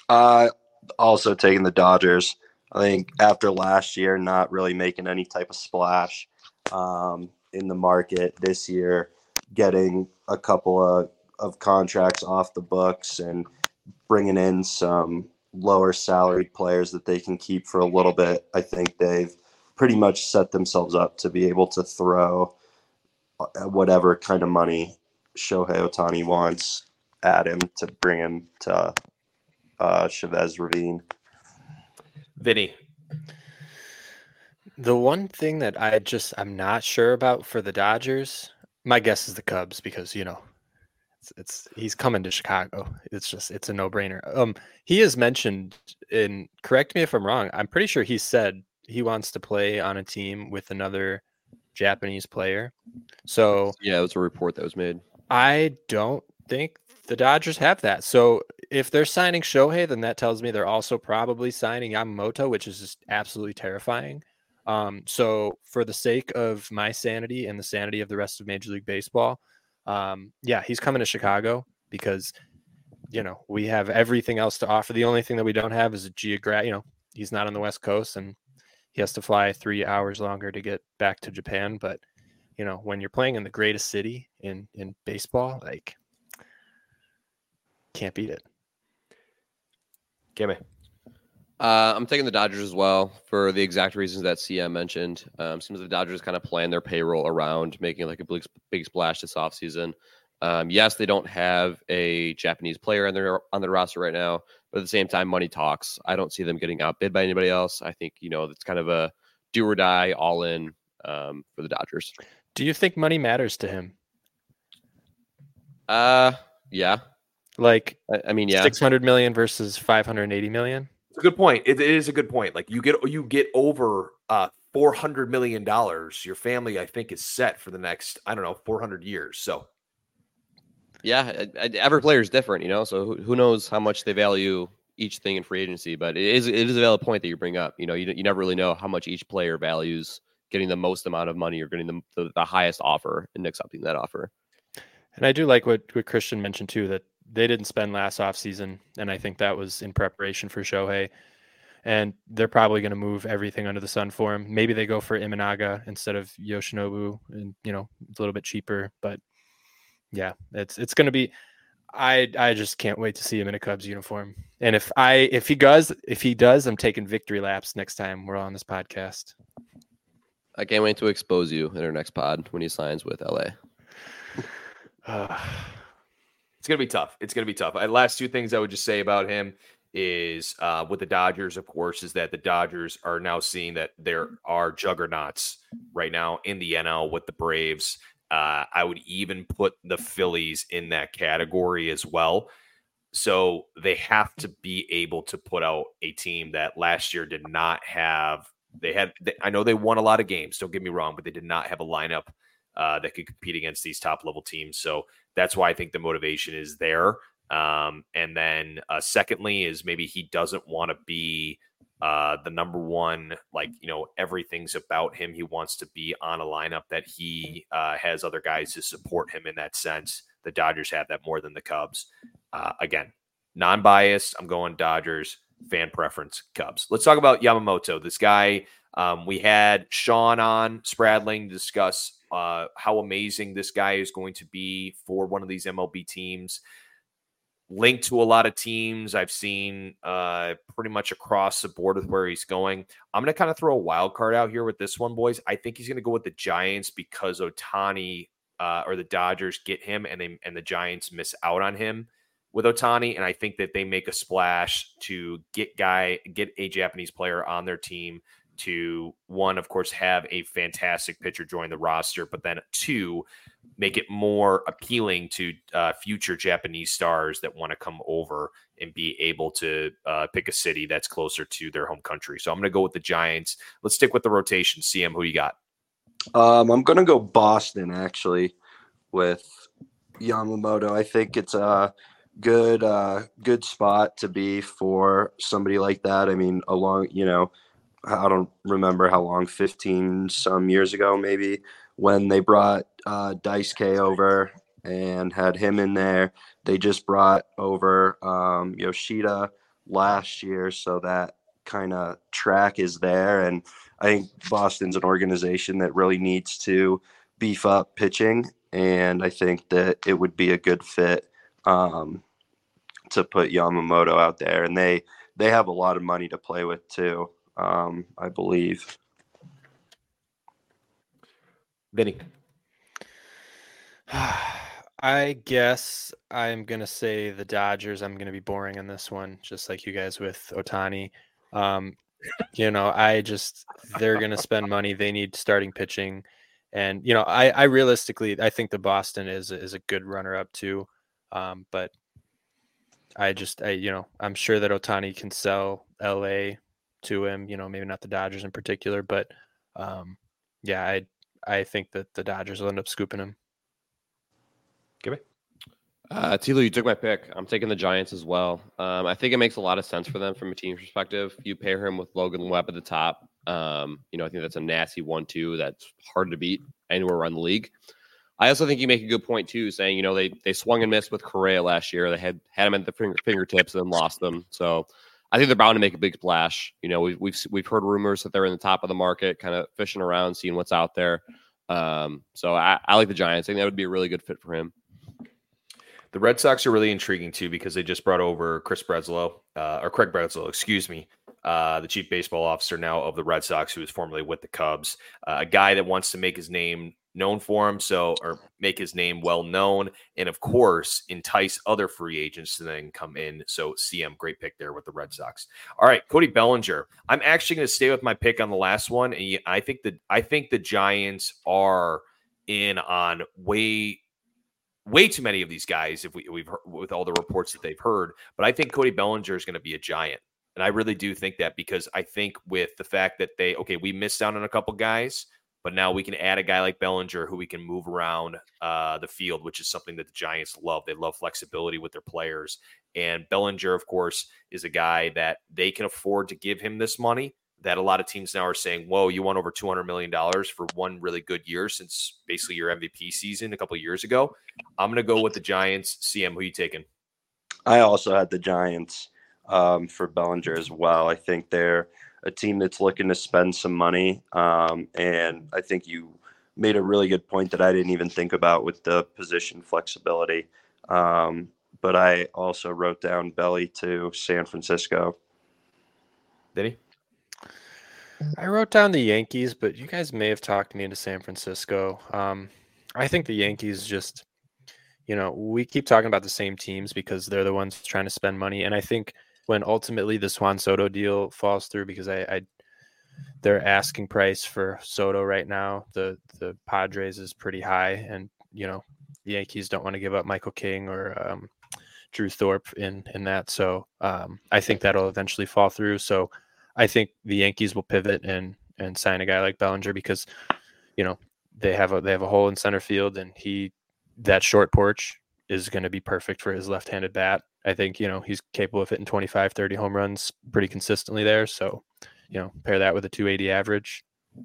Uh, also taking the Dodgers. I think after last year, not really making any type of splash um, in the market this year, getting a couple of, of contracts off the books and bringing in some lower salaried players that they can keep for a little bit. I think they've pretty much set themselves up to be able to throw uh, whatever kind of money Shohei Ohtani wants at him to bring him to uh, Chavez Ravine. Vinny. The one thing that I just I'm not sure about for the Dodgers, my guess is the Cubs because you know it's, it's he's coming to Chicago. It's just it's a no brainer. Um, he has mentioned, and correct me if I'm wrong. I'm pretty sure he said he wants to play on a team with another Japanese player. So yeah, it was a report that was made. I don't think the Dodgers have that. So if they're signing Shohei, then that tells me they're also probably signing Yamamoto, which is just absolutely terrifying. Um, so for the sake of my sanity and the sanity of the rest of Major League Baseball, um, yeah, he's coming to Chicago because you know we have everything else to offer. The only thing that we don't have is a geographic. You know, he's not on the West Coast and he has to fly three hours longer to get back to Japan. But you know, when you're playing in the greatest city in in baseball, like can't beat it. Kimmy. Uh, I'm taking the Dodgers as well for the exact reasons that CM mentioned. Um, seems like the Dodgers kind of plan their payroll around making like a big, big splash this offseason. Um, yes, they don't have a Japanese player on their on their roster right now, but at the same time, money talks. I don't see them getting outbid by anybody else. I think you know it's kind of a do or die, all in um, for the Dodgers. Do you think money matters to him? Uh, yeah. Like, I, I mean, yeah, six hundred million versus five hundred eighty million. It's a good point. It, it is a good point. Like you get you get over uh four hundred million dollars. Your family, I think, is set for the next I don't know four hundred years. So yeah, every player is different, you know. So who, who knows how much they value each thing in free agency? But it is it is a valid point that you bring up. You know, you you never really know how much each player values getting the most amount of money or getting the the, the highest offer and accepting that offer. And I do like what what Christian mentioned too that they didn't spend last offseason, and I think that was in preparation for Shohei. And they're probably going to move everything under the sun for him. Maybe they go for Imanaga instead of Yoshinobu, and you know, it's a little bit cheaper. But yeah, it's it's going to be. I I just can't wait to see him in a Cubs uniform. And if I if he does if he does, I'm taking victory laps next time we're on this podcast. I can't wait to expose you in our next pod when he signs with LA. Uh, it's gonna be tough. It's gonna be tough. I, last two things I would just say about him is uh, with the Dodgers, of course, is that the Dodgers are now seeing that there are juggernauts right now in the NL with the Braves. Uh, I would even put the Phillies in that category as well. So they have to be able to put out a team that last year did not have. They had. They, I know they won a lot of games. Don't get me wrong, but they did not have a lineup uh, that could compete against these top level teams. So that's why I think the motivation is there. Um, and then, uh, secondly, is maybe he doesn't want to be uh, the number one, like, you know, everything's about him. He wants to be on a lineup that he uh, has other guys to support him in that sense. The Dodgers have that more than the Cubs. Uh, again, non biased. I'm going Dodgers, fan preference, Cubs. Let's talk about Yamamoto. This guy, um, we had Sean on Spradling discuss uh, how amazing this guy is going to be for one of these MLB teams. Linked to a lot of teams I've seen uh, pretty much across the board with where he's going. I'm going to kind of throw a wild card out here with this one, boys. I think he's going to go with the Giants because Ohtani uh, or the Dodgers get him, and they and the Giants miss out on him with Ohtani. and I think that they make a splash to get guy get a Japanese player on their team to one, of course, have a fantastic pitcher join the roster, but then two, make it more appealing to uh, future Japanese stars that want to come over and be able to uh, pick a city that's closer to their home country. So I'm going to go with the Giants. Let's stick with the rotation. CM, who you got? Um, I'm going to go Boston actually with Yamamoto. I think it's a good uh, good spot to be for somebody like that. I mean, along you know I don't remember how long, 15 some years ago, maybe, when they brought uh, K over and had him in there. They just brought over um, Yoshida last year, so that kind of track is there. And I think Boston's an organization that really needs to beef up pitching, and I think that it would be a good fit um, to put Yamamoto out there. And they they have a lot of money to play with too um, I believe. Vinny. I guess I'm gonna say the Dodgers. I'm gonna be boring on this one, just like you guys with Ohtani. Um, you know, I just they're gonna spend money. They need starting pitching, and you know, I, I realistically I think the Boston is is a good runner up too. Um, but I just I you know I'm sure that Ohtani can sell L.A to him. You know, maybe not the Dodgers in particular, but um, yeah, I I think that the Dodgers will end up scooping him. Give me. Uh, Tilo, you took my pick. I'm taking the Giants as well. Um, I think it makes a lot of sense for them from a team perspective. You pair him with Logan Webb at the top. Um, you know, I think that's a nasty one-two that's hard to beat anywhere around the league. I also think you make a good point too, saying you know they they swung and missed with Correa last year. They had had him at the finger, fingertips and then lost them. So I think they're bound to make a big splash. You know, we've we've we've heard rumors that they're in the top of the market, kind of fishing around, seeing what's out there. Um, so I, I like the Giants. I think that would be a really good fit for him. The Red Sox are really intriguing too because they just brought over Chris Breslow, uh, or Craig Breslow, excuse me, uh, the chief baseball officer now of the Red Sox, who was formerly with the Cubs, uh, a guy that wants to make his name known for him, so or make his name well known, and of course entice other free agents to then come in. So CM, great pick there with the Red Sox. All right, Cody Bellinger. I'm actually going to stay with my pick on the last one, and I think that I think the Giants are in on way way too many of these guys if we, we've heard, with all the reports that they've heard but i think cody bellinger is going to be a giant and i really do think that because i think with the fact that they okay we missed out on a couple guys but now we can add a guy like Bellinger who we can move around uh, the field, which is something that the Giants love. They love flexibility with their players. And Bellinger, of course, is a guy that they can afford to give him this money. That a lot of teams now are saying, "Whoa, you won over two hundred million dollars for one really good year since basically your MVP season a couple years ago." I'm going to go with the Giants. CM, who you taking? I also had the Giants um, for Bellinger as well. I think they're a team that's looking to spend some money. Um, and I think you made a really good point that I didn't even think about with the position flexibility. Um, but I also wrote down Belly to San Francisco. Did he? I wrote down the Yankees, but you guys may have talked me into San Francisco. Um, I think the Yankees just, you know, we keep talking about the same teams because they're the ones trying to spend money. And I think – when ultimately the Juan Soto deal falls through because I, I their asking price for Soto right now, the the Padres is pretty high, and you know the Yankees don't want to give up Michael King or um, Drew Thorpe in in that. So um, I think that'll eventually fall through. So I think the Yankees will pivot and and sign a guy like Bellinger because you know they have a they have a hole in center field, and he that short porch is going to be perfect for his left-handed bat. I think, you know, he's capable of hitting 25, 30 home runs pretty consistently there. So, you know, pair that with a 280 average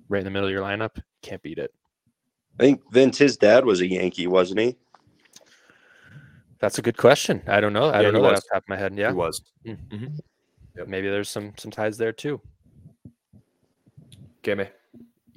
right in the middle of your lineup, can't beat it. I think Vince, his dad was a Yankee, wasn't he? That's a good question. I don't know. I yeah, don't know that off the top of my head. Yeah, he was. Mm-hmm. Yep. Maybe there's some some ties there too. Kimmy.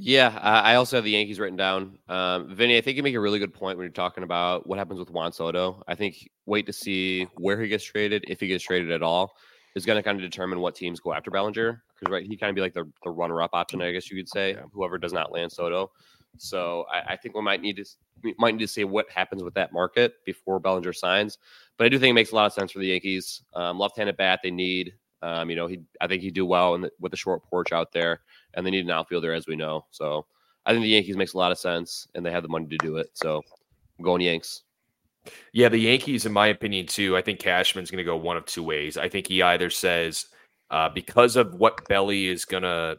Yeah, I also have the Yankees written down. Um, Vinny, I think you make a really good point when you're talking about what happens with Juan Soto. I think wait to see where he gets traded, if he gets traded at all, is going to kind of determine what teams go after Bellinger. Because right, he kind of be like the, the runner-up option, I guess you could say. Yeah. Whoever does not land Soto. So I, I, think we might need to we might need to see what happens with that market before Bellinger signs. But I do think it makes a lot of sense for the Yankees. Um, left-handed bat they need. Um, you know, he I think he'd do well the, with the short porch out there and they need an outfielder, as we know. So I think the Yankees makes a lot of sense, and they have the money to do it. So I'm going Yanks. Yeah, the Yankees, in my opinion, too. I think Cashman's going to go one of two ways. I think he either says, uh, because of what Belly is going to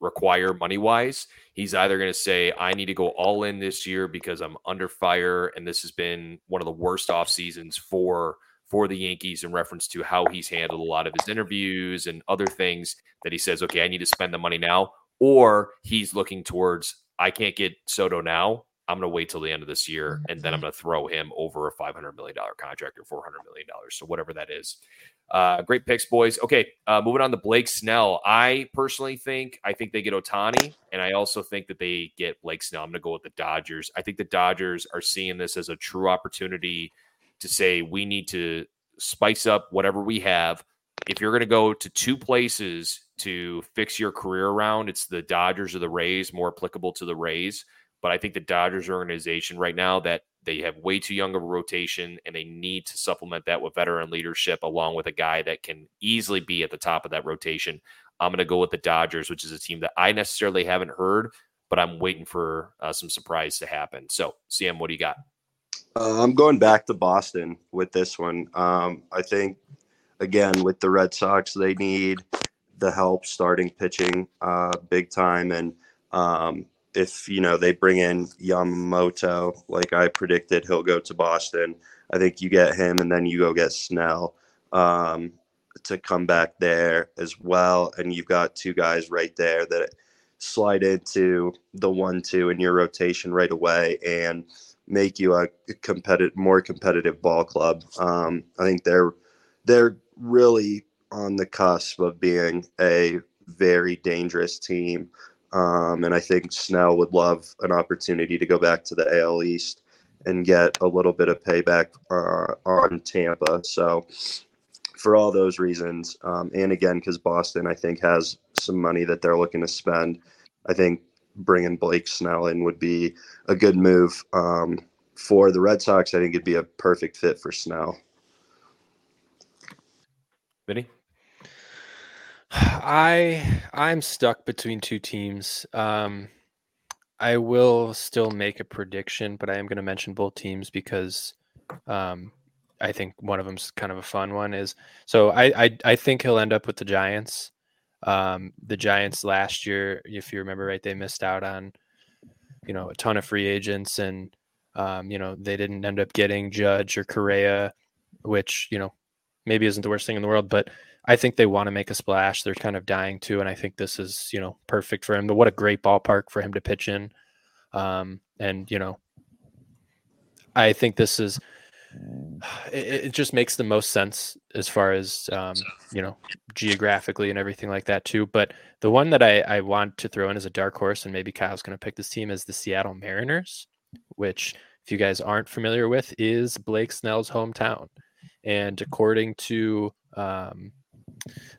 require money wise, he's either going to say, I need to go all in this year because I'm under fire, and this has been one of the worst off seasons for for the Yankees in reference to how he's handled a lot of his interviews and other things that he says, okay, I need to spend the money now. Or he's looking towards, I can't get Soto now. I'm going to wait till the end of this year and then I'm going to throw him over a $500 million contract or $400 million. So, whatever that is. Uh, great picks, boys. Okay, uh, moving on to Blake Snell. I personally think I think they get Ohtani and I also think that they get Blake Snell. I'm going to go with the Dodgers. I think the Dodgers are seeing this as a true opportunity to say we need to spice up whatever we have. If you're going to go to two places to fix your career around, it's the Dodgers or the Rays, more applicable to the Rays. But I think the Dodgers organization right now that they have way too young of a rotation and they need to supplement that with veteran leadership along with a guy that can easily be at the top of that rotation. I'm going to go with the Dodgers, which is a team that I necessarily haven't heard, but I'm waiting for uh, some surprise to happen. So, CM, what do you got? Uh, I'm going back to Boston with this one. Um, I think, again, with the Red Sox, they need the help starting pitching uh, big time. And um, if, you know, they bring in Yamamoto, like I predicted, he'll go to Boston. I think you get him, and then you go get Snell um, to come back there as well. And you've got two guys right there that slide into the one-two in your rotation right away and make you a competitive, more competitive ball club. Um, I think they're they're really on the cusp of being a very dangerous team. Um, and I think Snell would love an opportunity to go back to the AL East and get a little bit of payback uh, on Tampa. So, for all those reasons, um, and again, because Boston, I think, has some money that they're looking to spend, I think bringing Blake Snell in would be a good move. Um, for the Red Sox, I think it'd be a perfect fit for Snell. Vinny? I I'm stuck between two teams. Um, I will still make a prediction, but I am going to mention both teams because um, I think one of them's kind of a fun one. Is so I I, I think he'll end up with the Giants. Um, the Giants last year, if you remember right, they missed out on you know a ton of free agents, and um, you know they didn't end up getting Judge or Correa, which you know maybe isn't the worst thing in the world, but I think they want to make a splash. They're kind of dying to, and I think this is you know perfect for him. But what a great ballpark for him to pitch in, um, and you know, I think this is it, it, just makes the most sense as far as um, you know geographically and everything like that too. But the one that I, I want to throw in as a dark horse, and maybe Kyle's going to pick this team is the Seattle Mariners, which if you guys aren't familiar with, is Blake Snell's hometown. And according to um,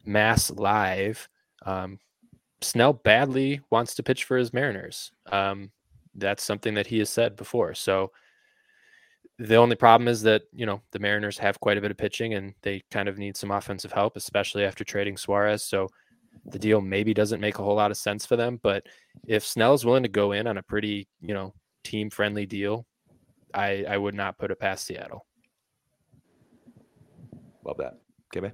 MassLive, um, Snell badly wants to pitch for his Mariners. Um, that's something that he has said before. So the only problem is that you know the Mariners have quite a bit of pitching and they kind of need some offensive help, especially after trading Suarez. So the deal maybe doesn't make a whole lot of sense for them. But if Snell is willing to go in on a pretty you know team friendly deal, I I would not put it past Seattle. Love that. Okay, man.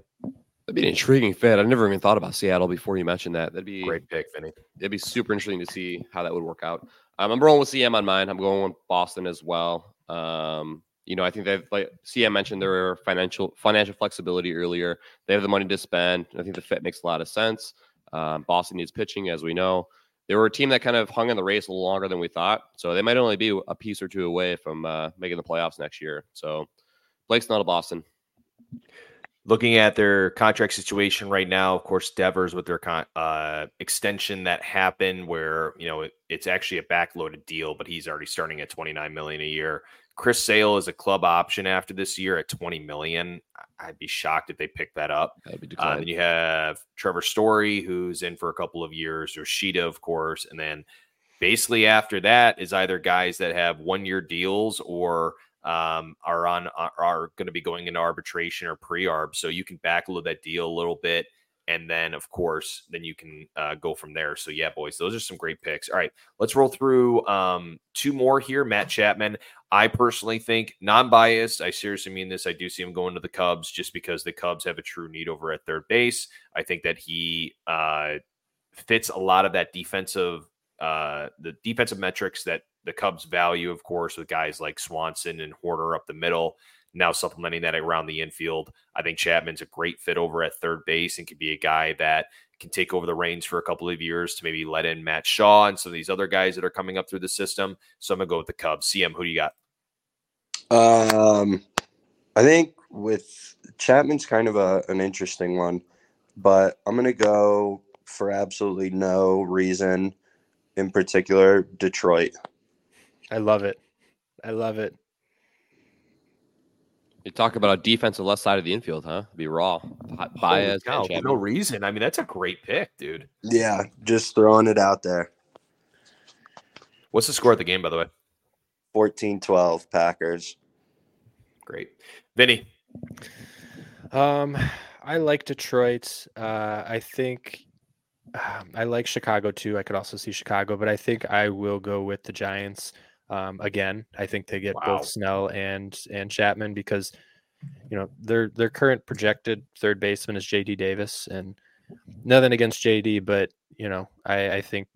That'd be an intriguing fit. I never even thought about Seattle before you mentioned that. That'd be great pick, Vinny. It'd be super interesting to see how that would work out. Um, I'm rolling with CM on mine. I'm going with Boston as well. Um, you know, I think they've like CM mentioned their financial financial flexibility earlier. They have the money to spend. I think the fit makes a lot of sense. Um, Boston needs pitching, as we know. They were a team that kind of hung in the race a little longer than we thought, so they might only be a piece or two away from uh, making the playoffs next year. So, Blake's not a Boston looking at their contract situation right now, of course, Devers with their con- uh, extension that happened, where you know it, it's actually a backloaded deal, but he's already starting at 29 million a year. Chris Sale is a club option after this year at 20 million. I'd be shocked if they pick that up. Uh, then you have Trevor Story, who's in for a couple of years, or Sheeta, of course, and then basically after that is either guys that have one year deals or um, are on are, going to be going into arbitration or pre-arb. So you can backload that deal a little bit, and then of course, then you can uh, go from there. So yeah, boys, those are some great picks. All right, let's roll through um, two more here. Matt Chapman. I personally think non-biased. I seriously mean this. I do see him going to the Cubs just because the Cubs have a true need over at third base. I think that he uh, fits a lot of that defensive uh, the defensive metrics that the Cubs value, of course, with guys like Swanson and Hoerner up the middle, now supplementing that around the infield. I think Chapman's a great fit over at third base and could be a guy that can take over the reins for a couple of years to maybe let in Matt Shaw and some of these other guys that are coming up through the system. So I'm gonna go with the Cubs. CM, who do you got? Um, I think with Chapman's kind of a, an interesting one, but I'm gonna go for absolutely no reason in particular, Detroit. I love it. I love it. You talk about a defensive left side of the infield, huh? Be raw. Baez. Cow, for no reason. I mean, that's a great pick, dude. Yeah, just throwing it out there. What's the score of the game, by the way? 14 12 Packers. Great. Vinny. Um, I like Detroit. Uh, I think um, I like Chicago too. I could also see Chicago, but I think I will go with the Giants. Um, again, I think they get wow. both Snell and and Chapman because you know their their current projected third baseman is JD Davis, and nothing against JD, but you know I, I think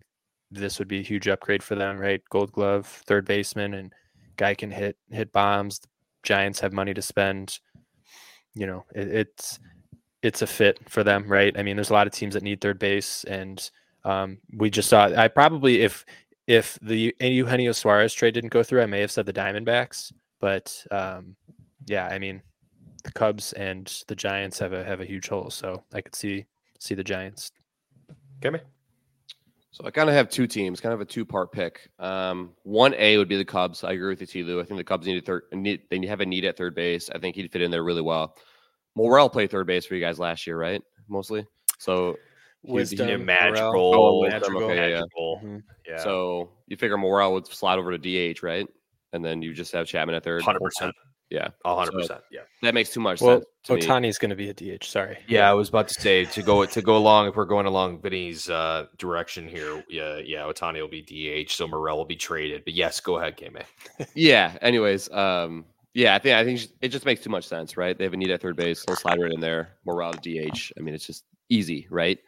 this would be a huge upgrade for them, right? Gold Glove, third baseman, and guy can hit hit bombs. Giants have money to spend. You know, it, it's it's a fit for them, right? I mean, there's a lot of teams that need third base, and um, we just saw. I probably if if the Eugenio Suarez trade didn't go through, I may have said the Diamondbacks, but um, yeah, I mean, the Cubs and the Giants have a have a huge hole, so I could see see the Giants. Kimmy? So I kind of have two teams, kind of a two part pick. Um, one A would be the Cubs. I agree with you, T. Lou. I think the Cubs need a third. Need, they have a need at third base. I think he'd fit in there really well. Morel played third base for you guys last year, right? Mostly. So Wisdom, Yeah, Morel. magical. Oh, Wisdom, okay, yeah, yeah. magical. Mhm. Yeah. So you figure Morel would slide over to DH, right? And then you just have Chapman at third. 100%. Yeah, A hundred percent. Yeah. that makes too much Well, sense. to me. Ohtani's going to be a DH. Sorry. Yeah, I was about to say to go to go along if we're going along Vinny's uh, direction here. Yeah, yeah, Ohtani will be DH, so Morel will be traded. But yes, go ahead, K man. yeah. Anyways, um, yeah, I think I think it just makes too much sense, right? They have a need at third base. They'll slide right in there. Morel DH. I mean, it's just easy, right?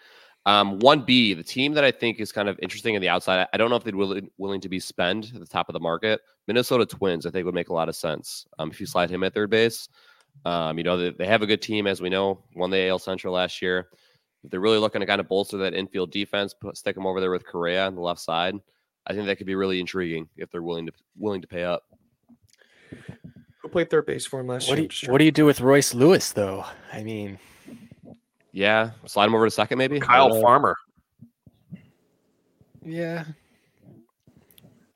Um, one B, the team that I think is kind of interesting in the outside. I don't know if they'd willing willing to be spend at the top of the market. Minnesota Twins, I think, would make a lot of sense. Um, if you slide him at third base, um, you know they, they have a good team as we know. Won the AL Central last year. If they're really looking to kind of bolster that infield defense, put, stick them over there with Correa on the left side. I think that could be really intriguing if they're willing to willing to pay up. Who played third base for him last What do year? you, what do you do with Royce Lewis though? I mean, Yeah, slide him over to second, maybe. Kyle I. Farmer. yeah.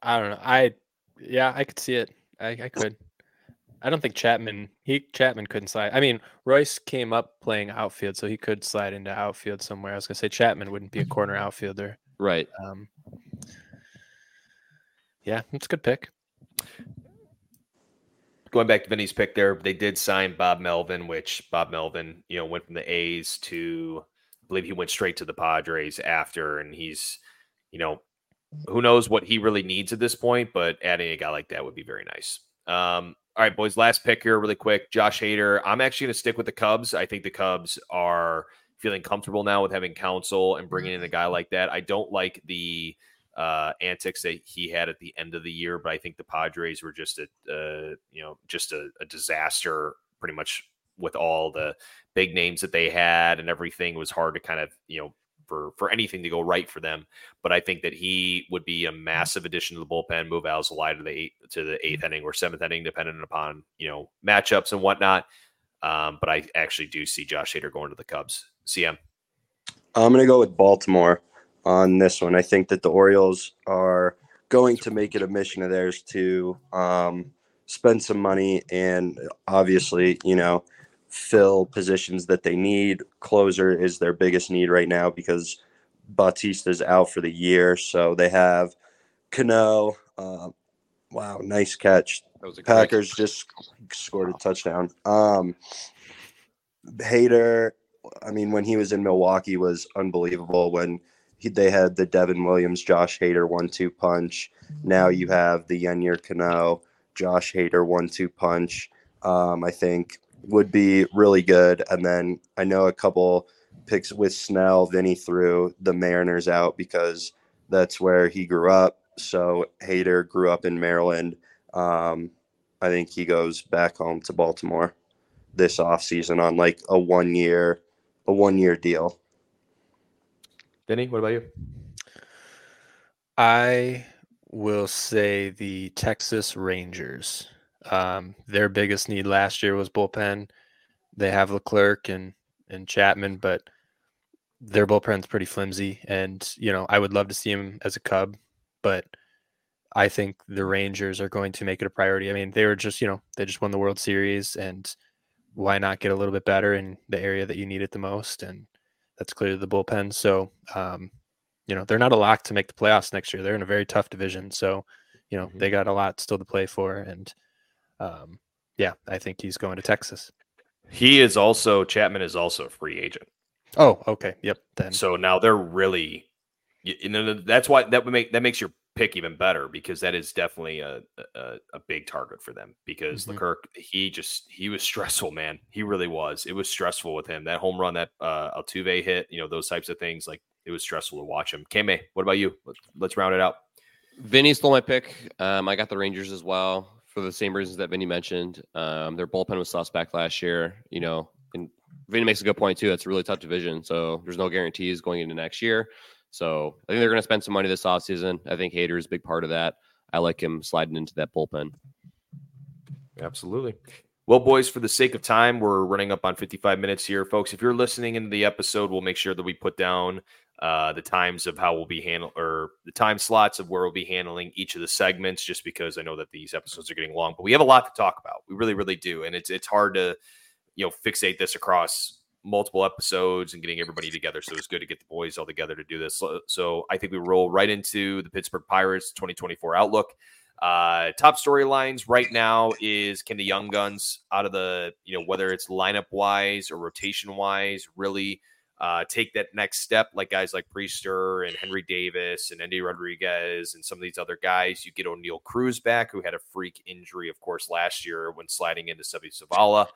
I don't know. I yeah, I could see it. I, I could. I don't think Chapman he Chapman couldn't slide. I mean, Royce came up playing outfield, so he could slide into outfield somewhere. I was gonna say Chapman wouldn't be a corner outfielder. Right. Um, yeah, it's a good pick. Going back to Vinny's pick there, they did sign Bob Melvin, which Bob Melvin, you know, went from the A's to I believe he went straight to the Padres after, and he's, you know, who knows what he really needs at this point, but adding a guy like that would be very nice. Um, all right, boys, last pick here, really quick. Josh Hader. I'm actually going to stick with the Cubs. I think the Cubs are feeling comfortable now with having Counsell and bringing in a guy like that. I don't like the uh, antics that he had at the end of the year, but I think the Padres were just a, uh, you know, just a, a disaster pretty much with all the big names that they had and everything was hard to kind of, you know, for for anything to go right for them. But I think that he would be a massive addition to the bullpen, move Alzolay to the eight, to the eighth inning or seventh inning, depending upon you know matchups and whatnot. Um, but I actually do see Josh Hader going to the Cubs. CM. I'm going to go with Baltimore on this one. I think that the Orioles are going to make it a mission of theirs to um, spend some money and obviously, you know, fill positions that they need. Closer is their biggest need right now because Bautista's out for the year. So they have Cano. Uh, wow, nice catch. That was a great- Packers just scored a touchdown. Um, Hader, I mean, when he was in Milwaukee, was unbelievable. When he, they had the Devin Williams, Josh Hader one-two punch. Now you have the Yennier Cano, Josh Hader one-two punch. Um, I think would be really good. And then I know a couple picks with Snell. Vinny threw the Mariners out because that's where he grew up. So Hader grew up in Maryland. Um, I think he goes back home to Baltimore this offseason on like a one year a one year deal. Vinny, what about you? I will say the Texas Rangers. Um, their biggest need last year was bullpen. They have Leclerc and and Chapman, but their bullpen's pretty flimsy. And you know, I would love to see him as a Cub, but I think the Rangers are going to make it a priority. I mean, they were just you know they just won the World Series, and why not get a little bit better in the area that you need it the most? And that's clearly the bullpen. So um, you know they're not a lock to make the playoffs next year. They're in a very tough division, so you know Mhm. they got a lot still to play for. And um, yeah, I think he's going to Texas. He is also Chapman is also a free agent. Oh, okay, yep. Then So now they're really, you, you know, that's why that would make that makes your pick even better because that is definitely a a, a big target for them because Mhm. Leclerc he just he was stressful, man. He really was. It was stressful with him. That home run that uh, Altuve hit, you know, those types of things. Like it was stressful to watch him. Kame, what about you? Let's, let's round it out. Vinny stole my pick. Um, I got the Rangers as well. For for the same reasons that Vinny mentioned. Um, their bullpen was suspect last year. You know, and Vinny makes a good point too. It's a really tough division, so there's no guarantees going into next year. So I think they're going to spend some money this offseason. I think Hader is a big part of that. I like him sliding into that bullpen. Absolutely. Well, boys, for the sake of time, we're running up on 55 minutes here, folks. If you're listening into the episode, we'll make sure that we put down uh, the times of how we'll be handle or the time slots of where we'll be handling each of the segments, just because I know that these episodes are getting long, but we have a lot to talk about. We really, really do, and it's it's hard to you know fixate this across multiple episodes and getting everybody together. So it's good to get the boys all together to do this. So, so I think we roll right into the Pittsburgh Pirates 2024 outlook. Uh, top storylines right now is can the young guns out of the you know whether it's lineup wise or rotation wise really uh, take that next step like guys like Priester and Henry Davis and Endy Rodriguez and some of these other guys. You get Oneil Cruz back who had a freak injury, of course, last year when sliding into Seby Zavala.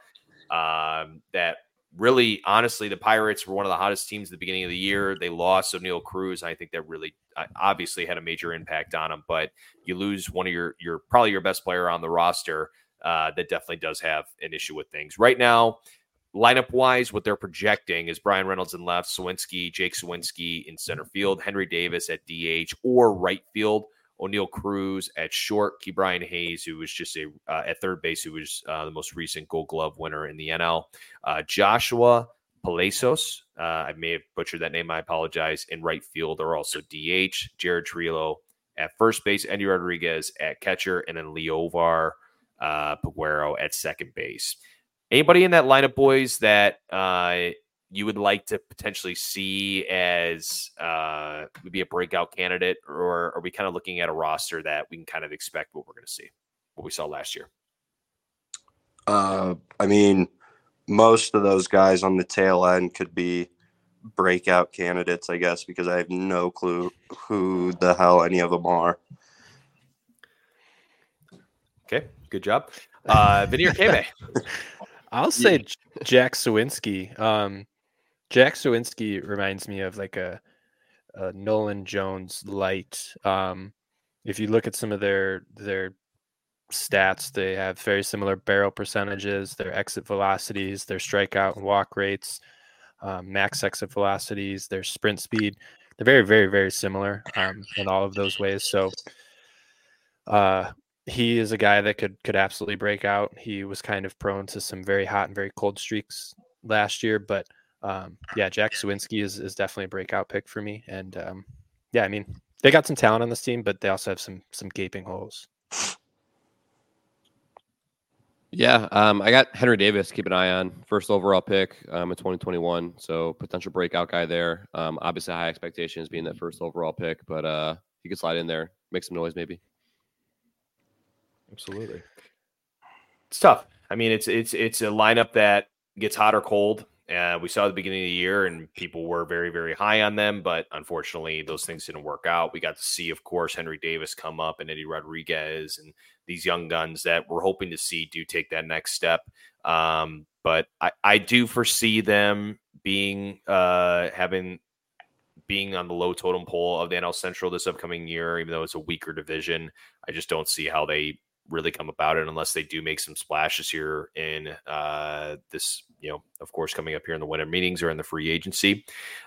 Um, that really, honestly, the Pirates were one of the hottest teams at the beginning of the year. They lost Oneil Cruz. I think that really uh, obviously had a major impact on them. But you lose one of your your probably your best player on the roster. Uh, that definitely does have an issue with things right now. Lineup wise, what they're projecting is Bryan Reynolds in left, Suwinski, Jake Suwinski in center field, Henry Davis at DH or right field. Oneil Cruz at short, Ke'Bryan Hayes, who was just a uh, at third base, who was uh, the most recent Gold Glove winner in the NL. Uh, Joshua Palacios, uh, I may have butchered that name. I apologize. In right field, are also DH. Jared Triolo at first base, Endy Rodriguez at catcher, and then Liover uh, Peguero at second base. Anybody in that lineup, boys, that uh, you would like to potentially see as uh, maybe a breakout candidate, or are we kind of looking at a roster that we can kind of expect what we're going to see, what we saw last year? Uh, I mean, most of those guys on the tail end could be breakout candidates, I guess, because I have no clue who the hell any of them are. Okay, good job. Uh, Vinny or Kebe? I'll say Jack Suwinski. Um, Jack Suwinski reminds me of like a, a Nolan Jones light. Um, if you look at some of their their stats, they have very similar barrel percentages, their exit velocities, their strikeout and walk rates, um, max exit velocities, their sprint speed. They're very, very, very similar um, in all of those ways. So, uh, he is a guy that could could absolutely break out. He was kind of prone to some very hot and very cold streaks last year, but um, yeah, Jack Suwinski is, is definitely a breakout pick for me. And um, yeah, I mean, they got some talent on this team, but they also have some some gaping holes. Yeah, um, I got Henry Davis. Keep an eye on first overall pick um, in 2021. So potential breakout guy there. Um, obviously, high expectations being that first overall pick, but uh, he could slide in there, make some noise, maybe. Absolutely, it's tough. I mean, it's it's it's a lineup that gets hot or cold. Uh, we saw the beginning of the year, and people were very, very high on them, but unfortunately, those things didn't work out. We got to see, of course, Henry Davis come up and Eddie Rodriguez and these young guns that we're hoping to see do take that next step. Um, but I, I do foresee them being uh, having being on the low totem pole of the NL Central this upcoming year, even though it's a weaker division. I just don't see how they really come about it unless they do make some splashes here in uh, this, you know, of course, coming up here in the winter meetings or in the free agency.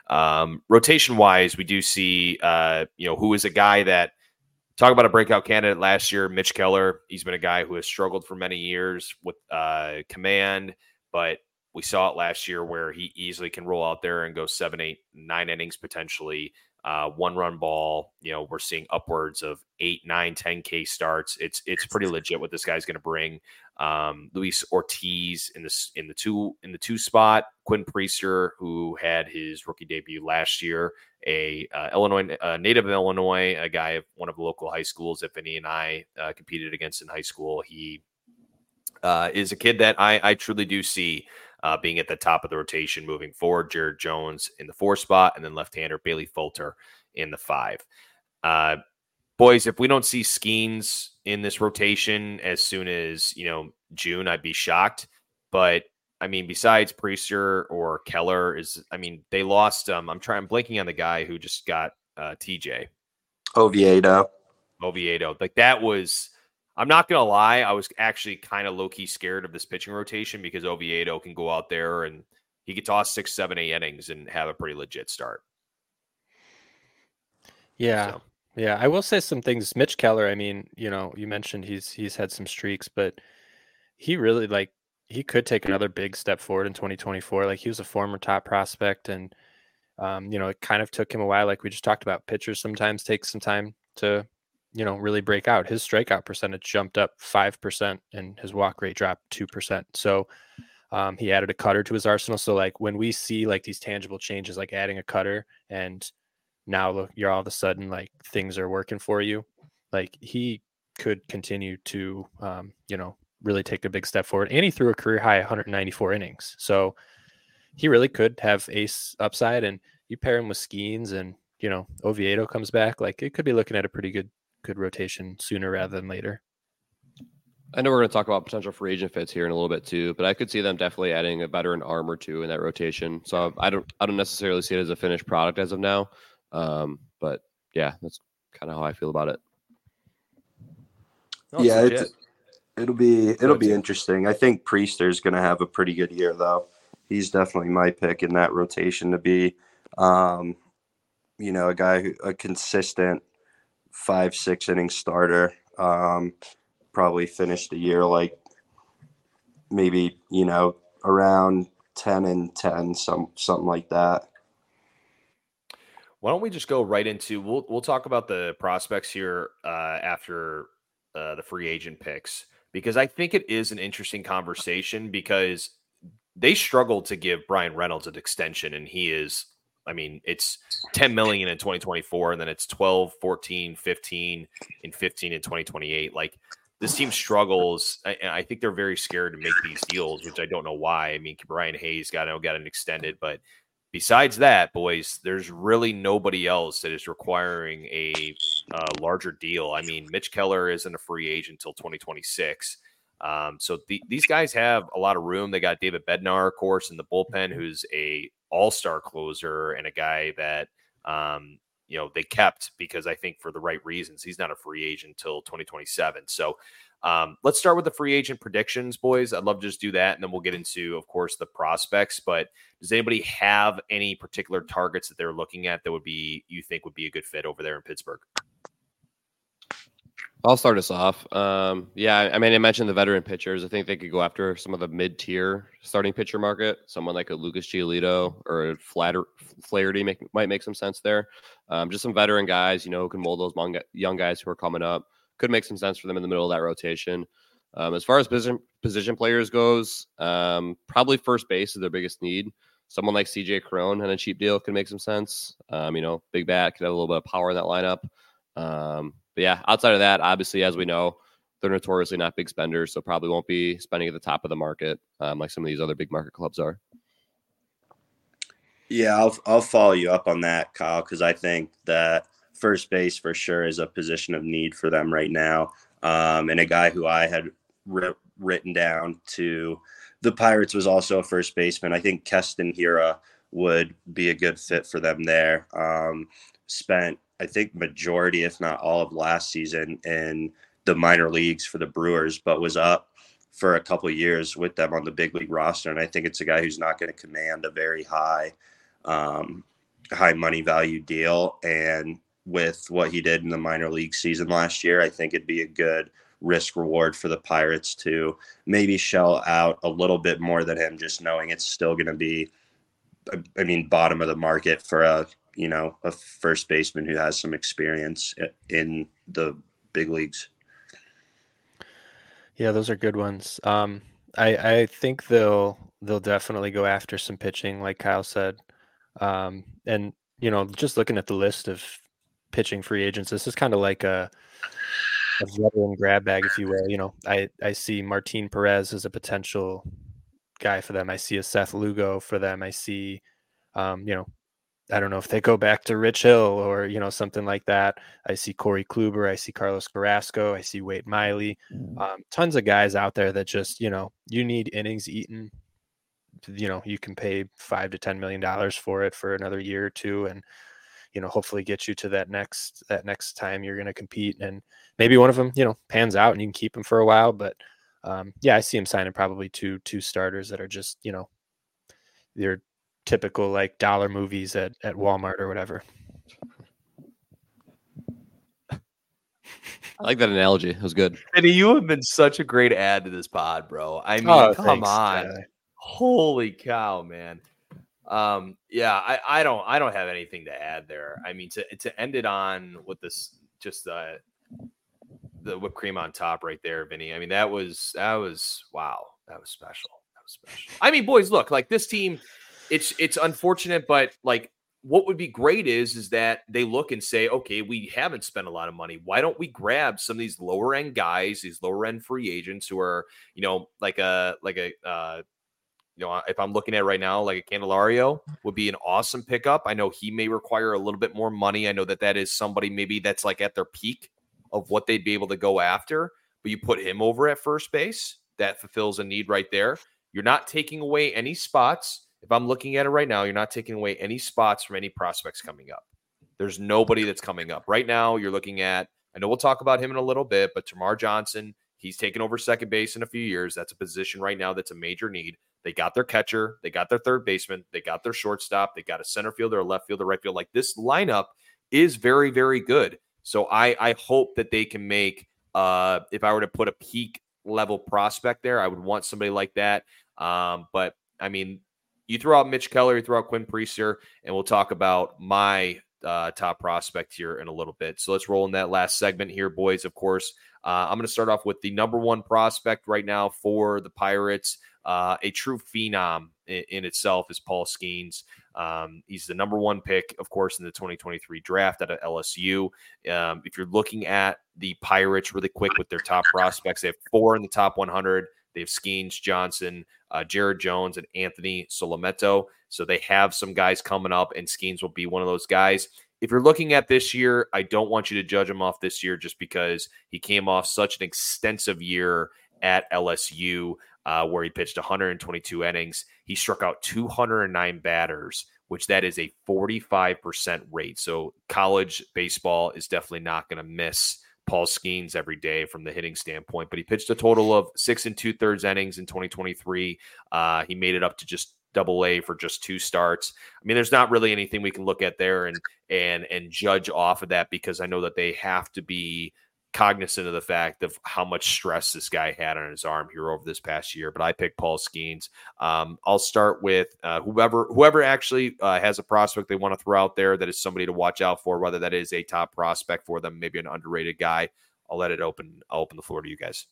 Um, rotation wise, we do see, uh, you know, who is a guy that talk about a breakout candidate last year, Mitch Keller. He's been a guy who has struggled for many years with uh, command, but we saw it last year where he easily can roll out there and go seven, eight, nine innings potentially uh, one run ball. You know, we're seeing upwards of eight, nine, 10 K starts. It's it's pretty legit what this guy's going to bring. Um, Luis Ortiz in this in the two in the two spot. Quinn Priester, who had his rookie debut last year, a uh, Illinois uh, native of Illinois, a guy of one of the local high schools If any and I uh, competed against in high school. He uh, is a kid that I, I truly do see uh, being at the top of the rotation moving forward. Jared Jones in the four spot, and then left-hander Bailey Falter in the five. Uh, boys, if we don't see Skenes in this rotation as soon as you know June, I'd be shocked. But I mean, besides Priester or Keller, is I mean they lost. Um, I'm trying. I'm blanking on the guy who just got uh, TJ Oviedo. Oviedo. Like that was I'm not gonna lie, I was actually kind of low key scared of this pitching rotation because Oviedo can go out there and he could toss six, seven, eight innings and have a pretty legit start. Yeah. So. Yeah, I will say some things. Mitch Keller, I mean, you know, you mentioned he's he's had some streaks, but he really like he could take another big step forward in 2024. Like he was a former top prospect and um, you know, it kind of took him a while like we just talked about. Pitchers sometimes take some time to, you know, really break out. His strikeout percentage jumped up 5% and his walk rate dropped 2%. So um, he added a cutter to his arsenal. So like when we see like these tangible changes like adding a cutter and now look you're all of a sudden like things are working for you like he could continue to um, you know really take a big step forward and he threw a career high 194 innings so he really could have ace upside and you pair him with Skenes and you know oviedo comes back like it could be looking at a pretty good good rotation sooner rather than later I know we're going to talk about potential free agent fits here in a little bit too, but I could see them definitely adding a veteran arm or two in that rotation. So I don't, I don't necessarily see it as a finished product as of now. Um, but yeah, that's kind of how I feel about it. Oh, yeah, it's, it'll be it'll be interesting. I think Priester's is going to have a pretty good year though. He's definitely my pick in that rotation to be, um, you know, a guy who a consistent five six inning starter. Um, probably finish the year like maybe you know around ten and ten, some something like that. Why don't we just go right into we'll we'll talk about the prospects here uh, after uh, the free agent picks because I think it is an interesting conversation because they struggled to give Bryan Reynolds an extension and he is I mean it's 10 million in 2024 and then it's 12, 14, 15 and 15 in 2028 like this team struggles and I think they're very scared to make these deals which I don't know why I mean Brian Hayes got got an extended but besides that, boys, there's really nobody else that is requiring a uh, larger deal. I mean, Mitch Keller isn't a free agent until 2026. Um, so the, these guys have a lot of room. They got David Bednar, of course, in the bullpen, who's a all-star closer and a guy that um, you know they kept because I think for the right reasons. He's not a free agent until 2027. So um, let's start with the free agent predictions, boys. I'd love to just do that, and then we'll get into, of course, the prospects. But does anybody have any particular targets that they're looking at that would be you think would be a good fit over there in Pittsburgh? I'll start us off. Um, yeah, I mean, I mentioned the veteran pitchers. I think they could go after some of the mid-tier starting pitcher market. Someone like a Lucas Giolito or Flatter, Flaherty make, might make some sense there. Um, just some veteran guys, you know, who can mold those young guys who are coming up could make some sense for them in the middle of that rotation. Um, as far as position position players goes, um, probably first base is their biggest need. Someone like CJ Cron and a cheap deal could make some sense. Um, you know, big bat could have a little bit of power in that lineup. Um, but yeah, outside of that, obviously, as we know, they're notoriously not big spenders, so probably won't be spending at the top of the market um, like some of these other big market clubs are. Yeah, I'll I'll follow you up on that, Kyle, because I think that first base for sure is a position of need for them right now. Um, and a guy who I had ri- written down to the Pirates was also a first baseman. I think Keston Hiura would be a good fit for them there. Um, spent, I think, majority, if not all of last season in the minor leagues for the Brewers, but was up for a couple years with them on the big league roster. And I think it's a guy who's not going to command a very high, um, high money value deal. And with what he did in the minor league season last year, I think it'd be a good risk reward for the Pirates to maybe shell out a little bit more than him, just knowing it's still going to be, I mean, bottom of the market for a you know a first baseman who has some experience in the big leagues. Yeah, those are good ones. Um, I I think they'll they'll definitely go after some pitching, like Kyle said, um, and you know, just looking at the list of pitching free agents. This is kind of like a, a veteran grab bag, if you will. You know, I I see Martin Perez as a potential guy for them. I see a Seth Lugo for them. I see, um, you know, I don't know if they go back to Rich Hill or you know something like that. I see Corey Kluber. I see Carlos Carrasco. I see Wade Miley. Mm. Um, tons of guys out there that just you know you need innings eaten. You know you can pay five to ten million dollars for it for another year or two, and you know, hopefully get you to that next that next time you're going to compete, and maybe one of them, you know, pans out and you can keep him for a while. But um, yeah, I see him signing probably two two starters that are just you know, your typical like dollar movies at at Walmart or whatever. I like that analogy. It was good. Eddie, you have been such a great add to this pod, bro. I mean, Oh, come thanks, on. Tyler. Holy cow, man. Um, yeah, I, I don't I don't have anything to add there. I mean to to end it on with this just uh the whipped cream on top right there, Vinny. I mean, that was that was wow, that was special. That was special. I mean, boys, look, like this team, it's it's unfortunate, but like what would be great is is that they look and say, okay, we haven't spent a lot of money. Why don't we grab some of these lower end guys, these lower end free agents who are, you know, like a like a uh you know, if I'm looking at right now, like a Candelario would be an awesome pickup. I know he may require a little bit more money. I know that that is somebody maybe that's like at their peak of what they'd be able to go after, but you put him over at first base, that fulfills a need right there. You're not taking away any spots. If I'm looking at it right now, you're not taking away any spots from any prospects coming up. There's nobody that's coming up. Right now, you're looking at, I know we'll talk about him in a little bit, but Termarr Johnson, he's taken over second base in a few years. That's a position right now that's a major need. They got their catcher, they got their third baseman, they got their shortstop, they got a center fielder, a left fielder, right field. Like this lineup is very, very good. So I I hope that they can make uh if I were to put a peak level prospect there, I would want somebody like that. Um, but I mean, you throw out Mitch Keller, you throw out Quinn Priester, and we'll talk about my uh, top prospect here in a little bit. So let's roll in that last segment here, boys. Of course, uh, I'm going to start off with the number one prospect right now for the Pirates. Uh, a true phenom in, in, itself is Paul Skenes. Um, he's the number one pick, of course, in the 2023 draft out of LSU. Um, if you're looking at the Pirates really quick with their top prospects, they have four in the top 100. They have Skenes, Johnson, uh, Jared Jones, and Anthony Solometo. So they have some guys coming up, and Skenes will be one of those guys. If you're looking at this year, I don't want you to judge him off this year just because he came off such an extensive year at LSU uh, where he pitched 122 innings. He struck out 209 batters, which that is a 45% rate. So college baseball is definitely not going to miss Paul Skenes every day from the hitting standpoint. But he pitched a total of six and two thirds innings in 2023. Uh, he made it up to just double A for just two starts. I mean, there's not really anything we can look at there and and and judge off of that because I know that they have to be cognizant of the fact of how much stress this guy had on his arm here over this past year. But I picked Paul Skenes. Um, I'll start with uh, whoever whoever actually uh, has a prospect they want to throw out there that is somebody to watch out for, whether that is a top prospect for them, maybe an underrated guy. I'll let it open. I'll open the floor to you guys.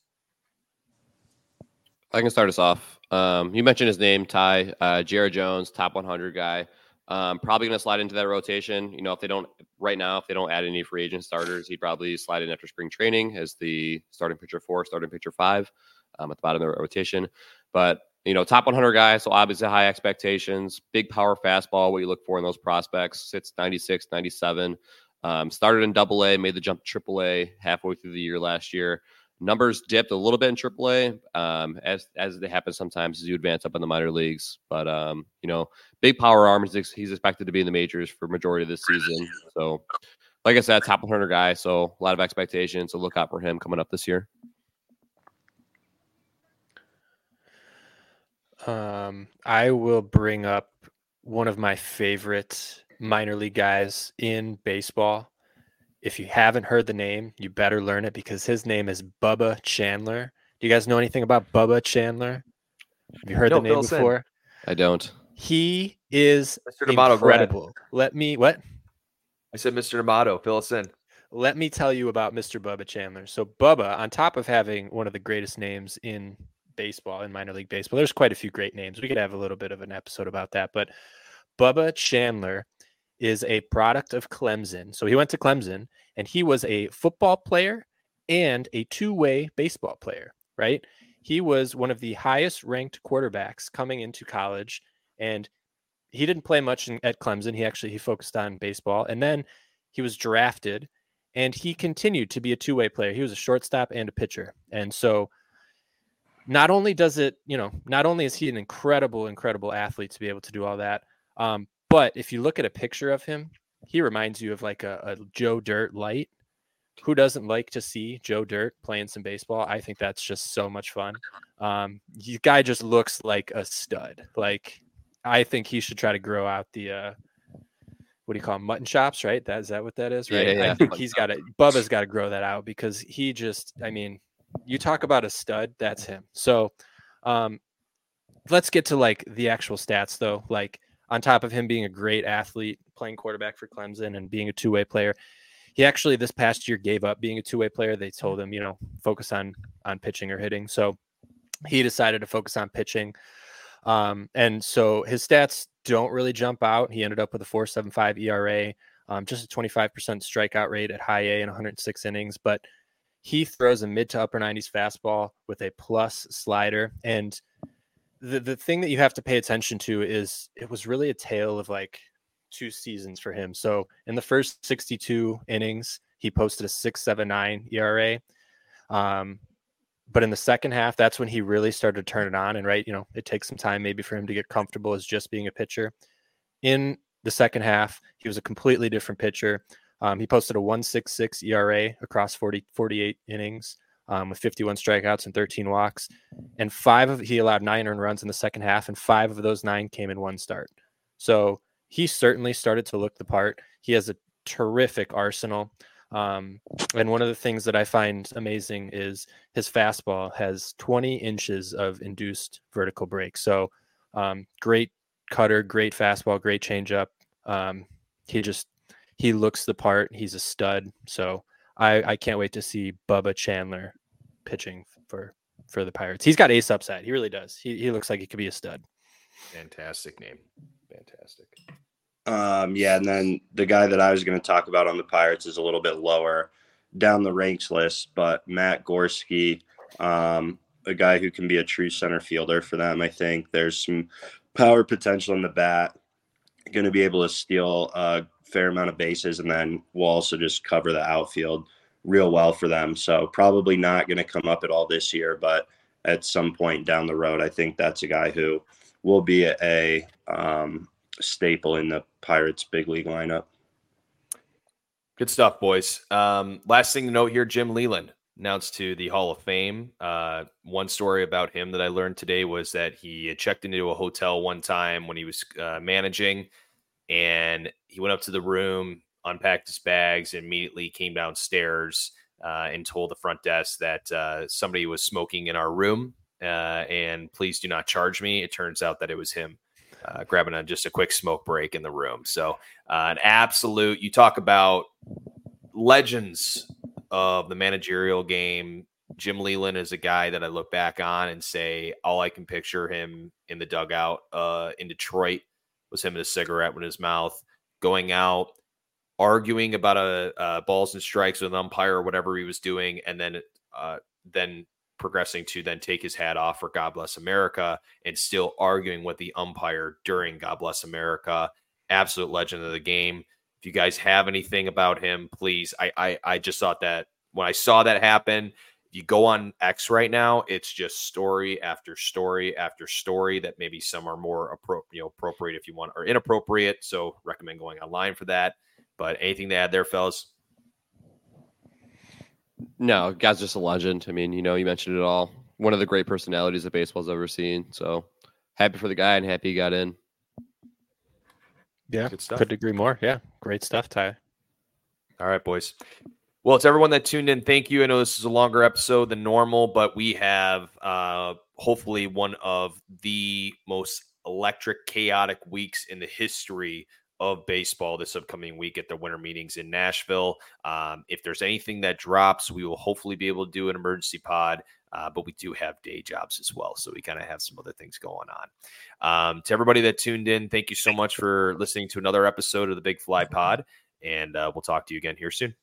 I can start us off. Um, you mentioned his name, Ty. Uh, Jared Jones, top 100 guy. Um, probably going to slide into that rotation. You know, if they don't right now, if they don't add any free agent starters, he'd probably slide in after spring training as the starting pitcher four, starting pitcher five um, at the bottom of the rotation. But you know, top 100 guy, so obviously high expectations, big power fastball. What you look for in those prospects, sits 96, 97. Um, started in Double A, made the jump to Triple A halfway through the year last year numbers dipped a little bit in AAA, um, as as they happen sometimes as you advance up in the minor leagues. But um, you know, big power arm. He's expected to be in the majors for majority of this season. So, like I said, top 100 guy. So a lot of expectations. So look out for him coming up this year. Um, I will bring up one of my favorite minor league guys in baseball. If you haven't heard the name, you better learn it because his name is Bubba Chandler. Do you guys know anything about Bubba Chandler? Have you heard No, the name fill us in. before? I don't. He is Mr. D'Amato, go ahead. incredible. Let me what? I said Mr. D'Amato, fill us in. Let me tell you about Mr. Bubba Chandler. So Bubba, on top of having one of the greatest names in baseball, in minor league baseball, there's quite a few great names. We could have a little bit of an episode about that. But Bubba Chandler is a product of Clemson. So he went to Clemson and he was a football player and a two-way baseball player, right? He was one of the highest ranked quarterbacks coming into college and he didn't play much in, at Clemson. He actually he focused on baseball and then he was drafted and he continued to be a two-way player. He was a shortstop and a pitcher. And so not only does it, you know, not only is he an incredible, incredible athlete to be able to do all that, um, but if you look at a picture of him he reminds you of like a, a Joe Dirt light. Who doesn't like to see Joe Dirt playing some baseball? I think that's just so much fun. Um, the guy just looks like a stud. Like I think he should try to grow out the uh, what do you call them? mutton chops, right? That is that what that is, right? Yeah, yeah, I think he's got to Bubba's got to grow that out because he just, I mean, you talk about a stud, that's him. So, um, let's get to like the actual stats though. Like on top of him being a great athlete, playing quarterback for Clemson and being a two way player, he actually this past year gave up being a two way player. They told him, you know, focus on on pitching or hitting. So he decided to focus on pitching. Um, and so his stats don't really jump out. He ended up with a 4.75 ERA, um, just a 25% strikeout rate at high A in 106 innings. But he throws a mid to upper 90s fastball with a plus slider. And the, the thing that you have to pay attention to is it was really a tale of like two seasons for him. So in the first 62 innings, he posted a 6.79 ERA. Um, but in the second half, that's when he really started to turn it on. And right, you know, it takes some time maybe for him to get comfortable as just being a pitcher. In the second half, he was a completely different pitcher. Um, he posted a 166 ERA across 40, 48 innings um, with 51 strikeouts and 13 walks. And five of he allowed nine earned runs in the second half, and five of those nine came in one start. So he certainly started to look the part. He has a terrific arsenal. Um, and one of the things that I find amazing is his fastball has 20 inches of induced vertical break. So um, great cutter, great fastball, great changeup. Um, he just he looks the part. He's a stud. So I, I can't wait to see Bubba Chandler pitching for for the Pirates. He's got ace upside. He really does. He he looks like he could be a stud. Fantastic name. Fantastic. Um, yeah, and then the guy that I was going to talk about on the Pirates is a little bit lower down the ranks list, but Matt Gorski, um, a guy who can be a true center fielder for them. I think there's some power potential in the bat. Going to be able to steal a fair amount of bases, and then we'll also just cover the outfield real well for them. So probably not going to come up at all this year, but at some point down the road, I think that's a guy who will be a, a um, staple in the Pirates big league lineup. Good stuff, boys. Um, last thing to note here Jim Leyland announced to the Hall of Fame. Uh, one story about him that I learned today was that he checked into a hotel one time when he was uh, managing, and he went up to the room, unpacked his bags, and immediately came downstairs uh, and told the front desk that uh, somebody was smoking in our room. Uh, and please do not charge me. It turns out that it was him uh, grabbing a, just a quick smoke break in the room. So, uh, an absolute, you talk about legends of the managerial game. Jim Leyland is a guy that I look back on and say, all I can picture him in the dugout uh, in Detroit was him with a cigarette in his mouth, going out, arguing about a, a balls and strikes with an umpire or whatever he was doing, and then uh, then progressing to then take his hat off for God Bless America and still arguing with the umpire during God Bless America. Absolute legend of the game. If you guys have anything about him, please. I I, I just thought that when I saw that happen, you go on X right now, it's just story after story after story that maybe some are more appro- you know, appropriate if you want or inappropriate. So recommend going online for that. But anything to add there, fellas? No, guy's just a legend. I mean, you know, you mentioned it all. One of the great personalities that baseball's ever seen. So happy for the guy and happy he got in. Yeah, good stuff. couldn't agree more. Yeah, great stuff, Ty. All right, boys. Well, it's everyone that tuned in. Thank you. I know this is a longer episode than normal, but we have uh, hopefully one of the most electric, chaotic weeks in the history of baseball this upcoming week at the winter meetings in Nashville. Um, if there's anything that drops, we will hopefully be able to do an emergency pod. Uh, but we do have day jobs as well. So we kind of have some other things going on. Um, to everybody that tuned in, thank you so much for listening to another episode of the Big Fly Pod. And uh, we'll talk to you again here soon.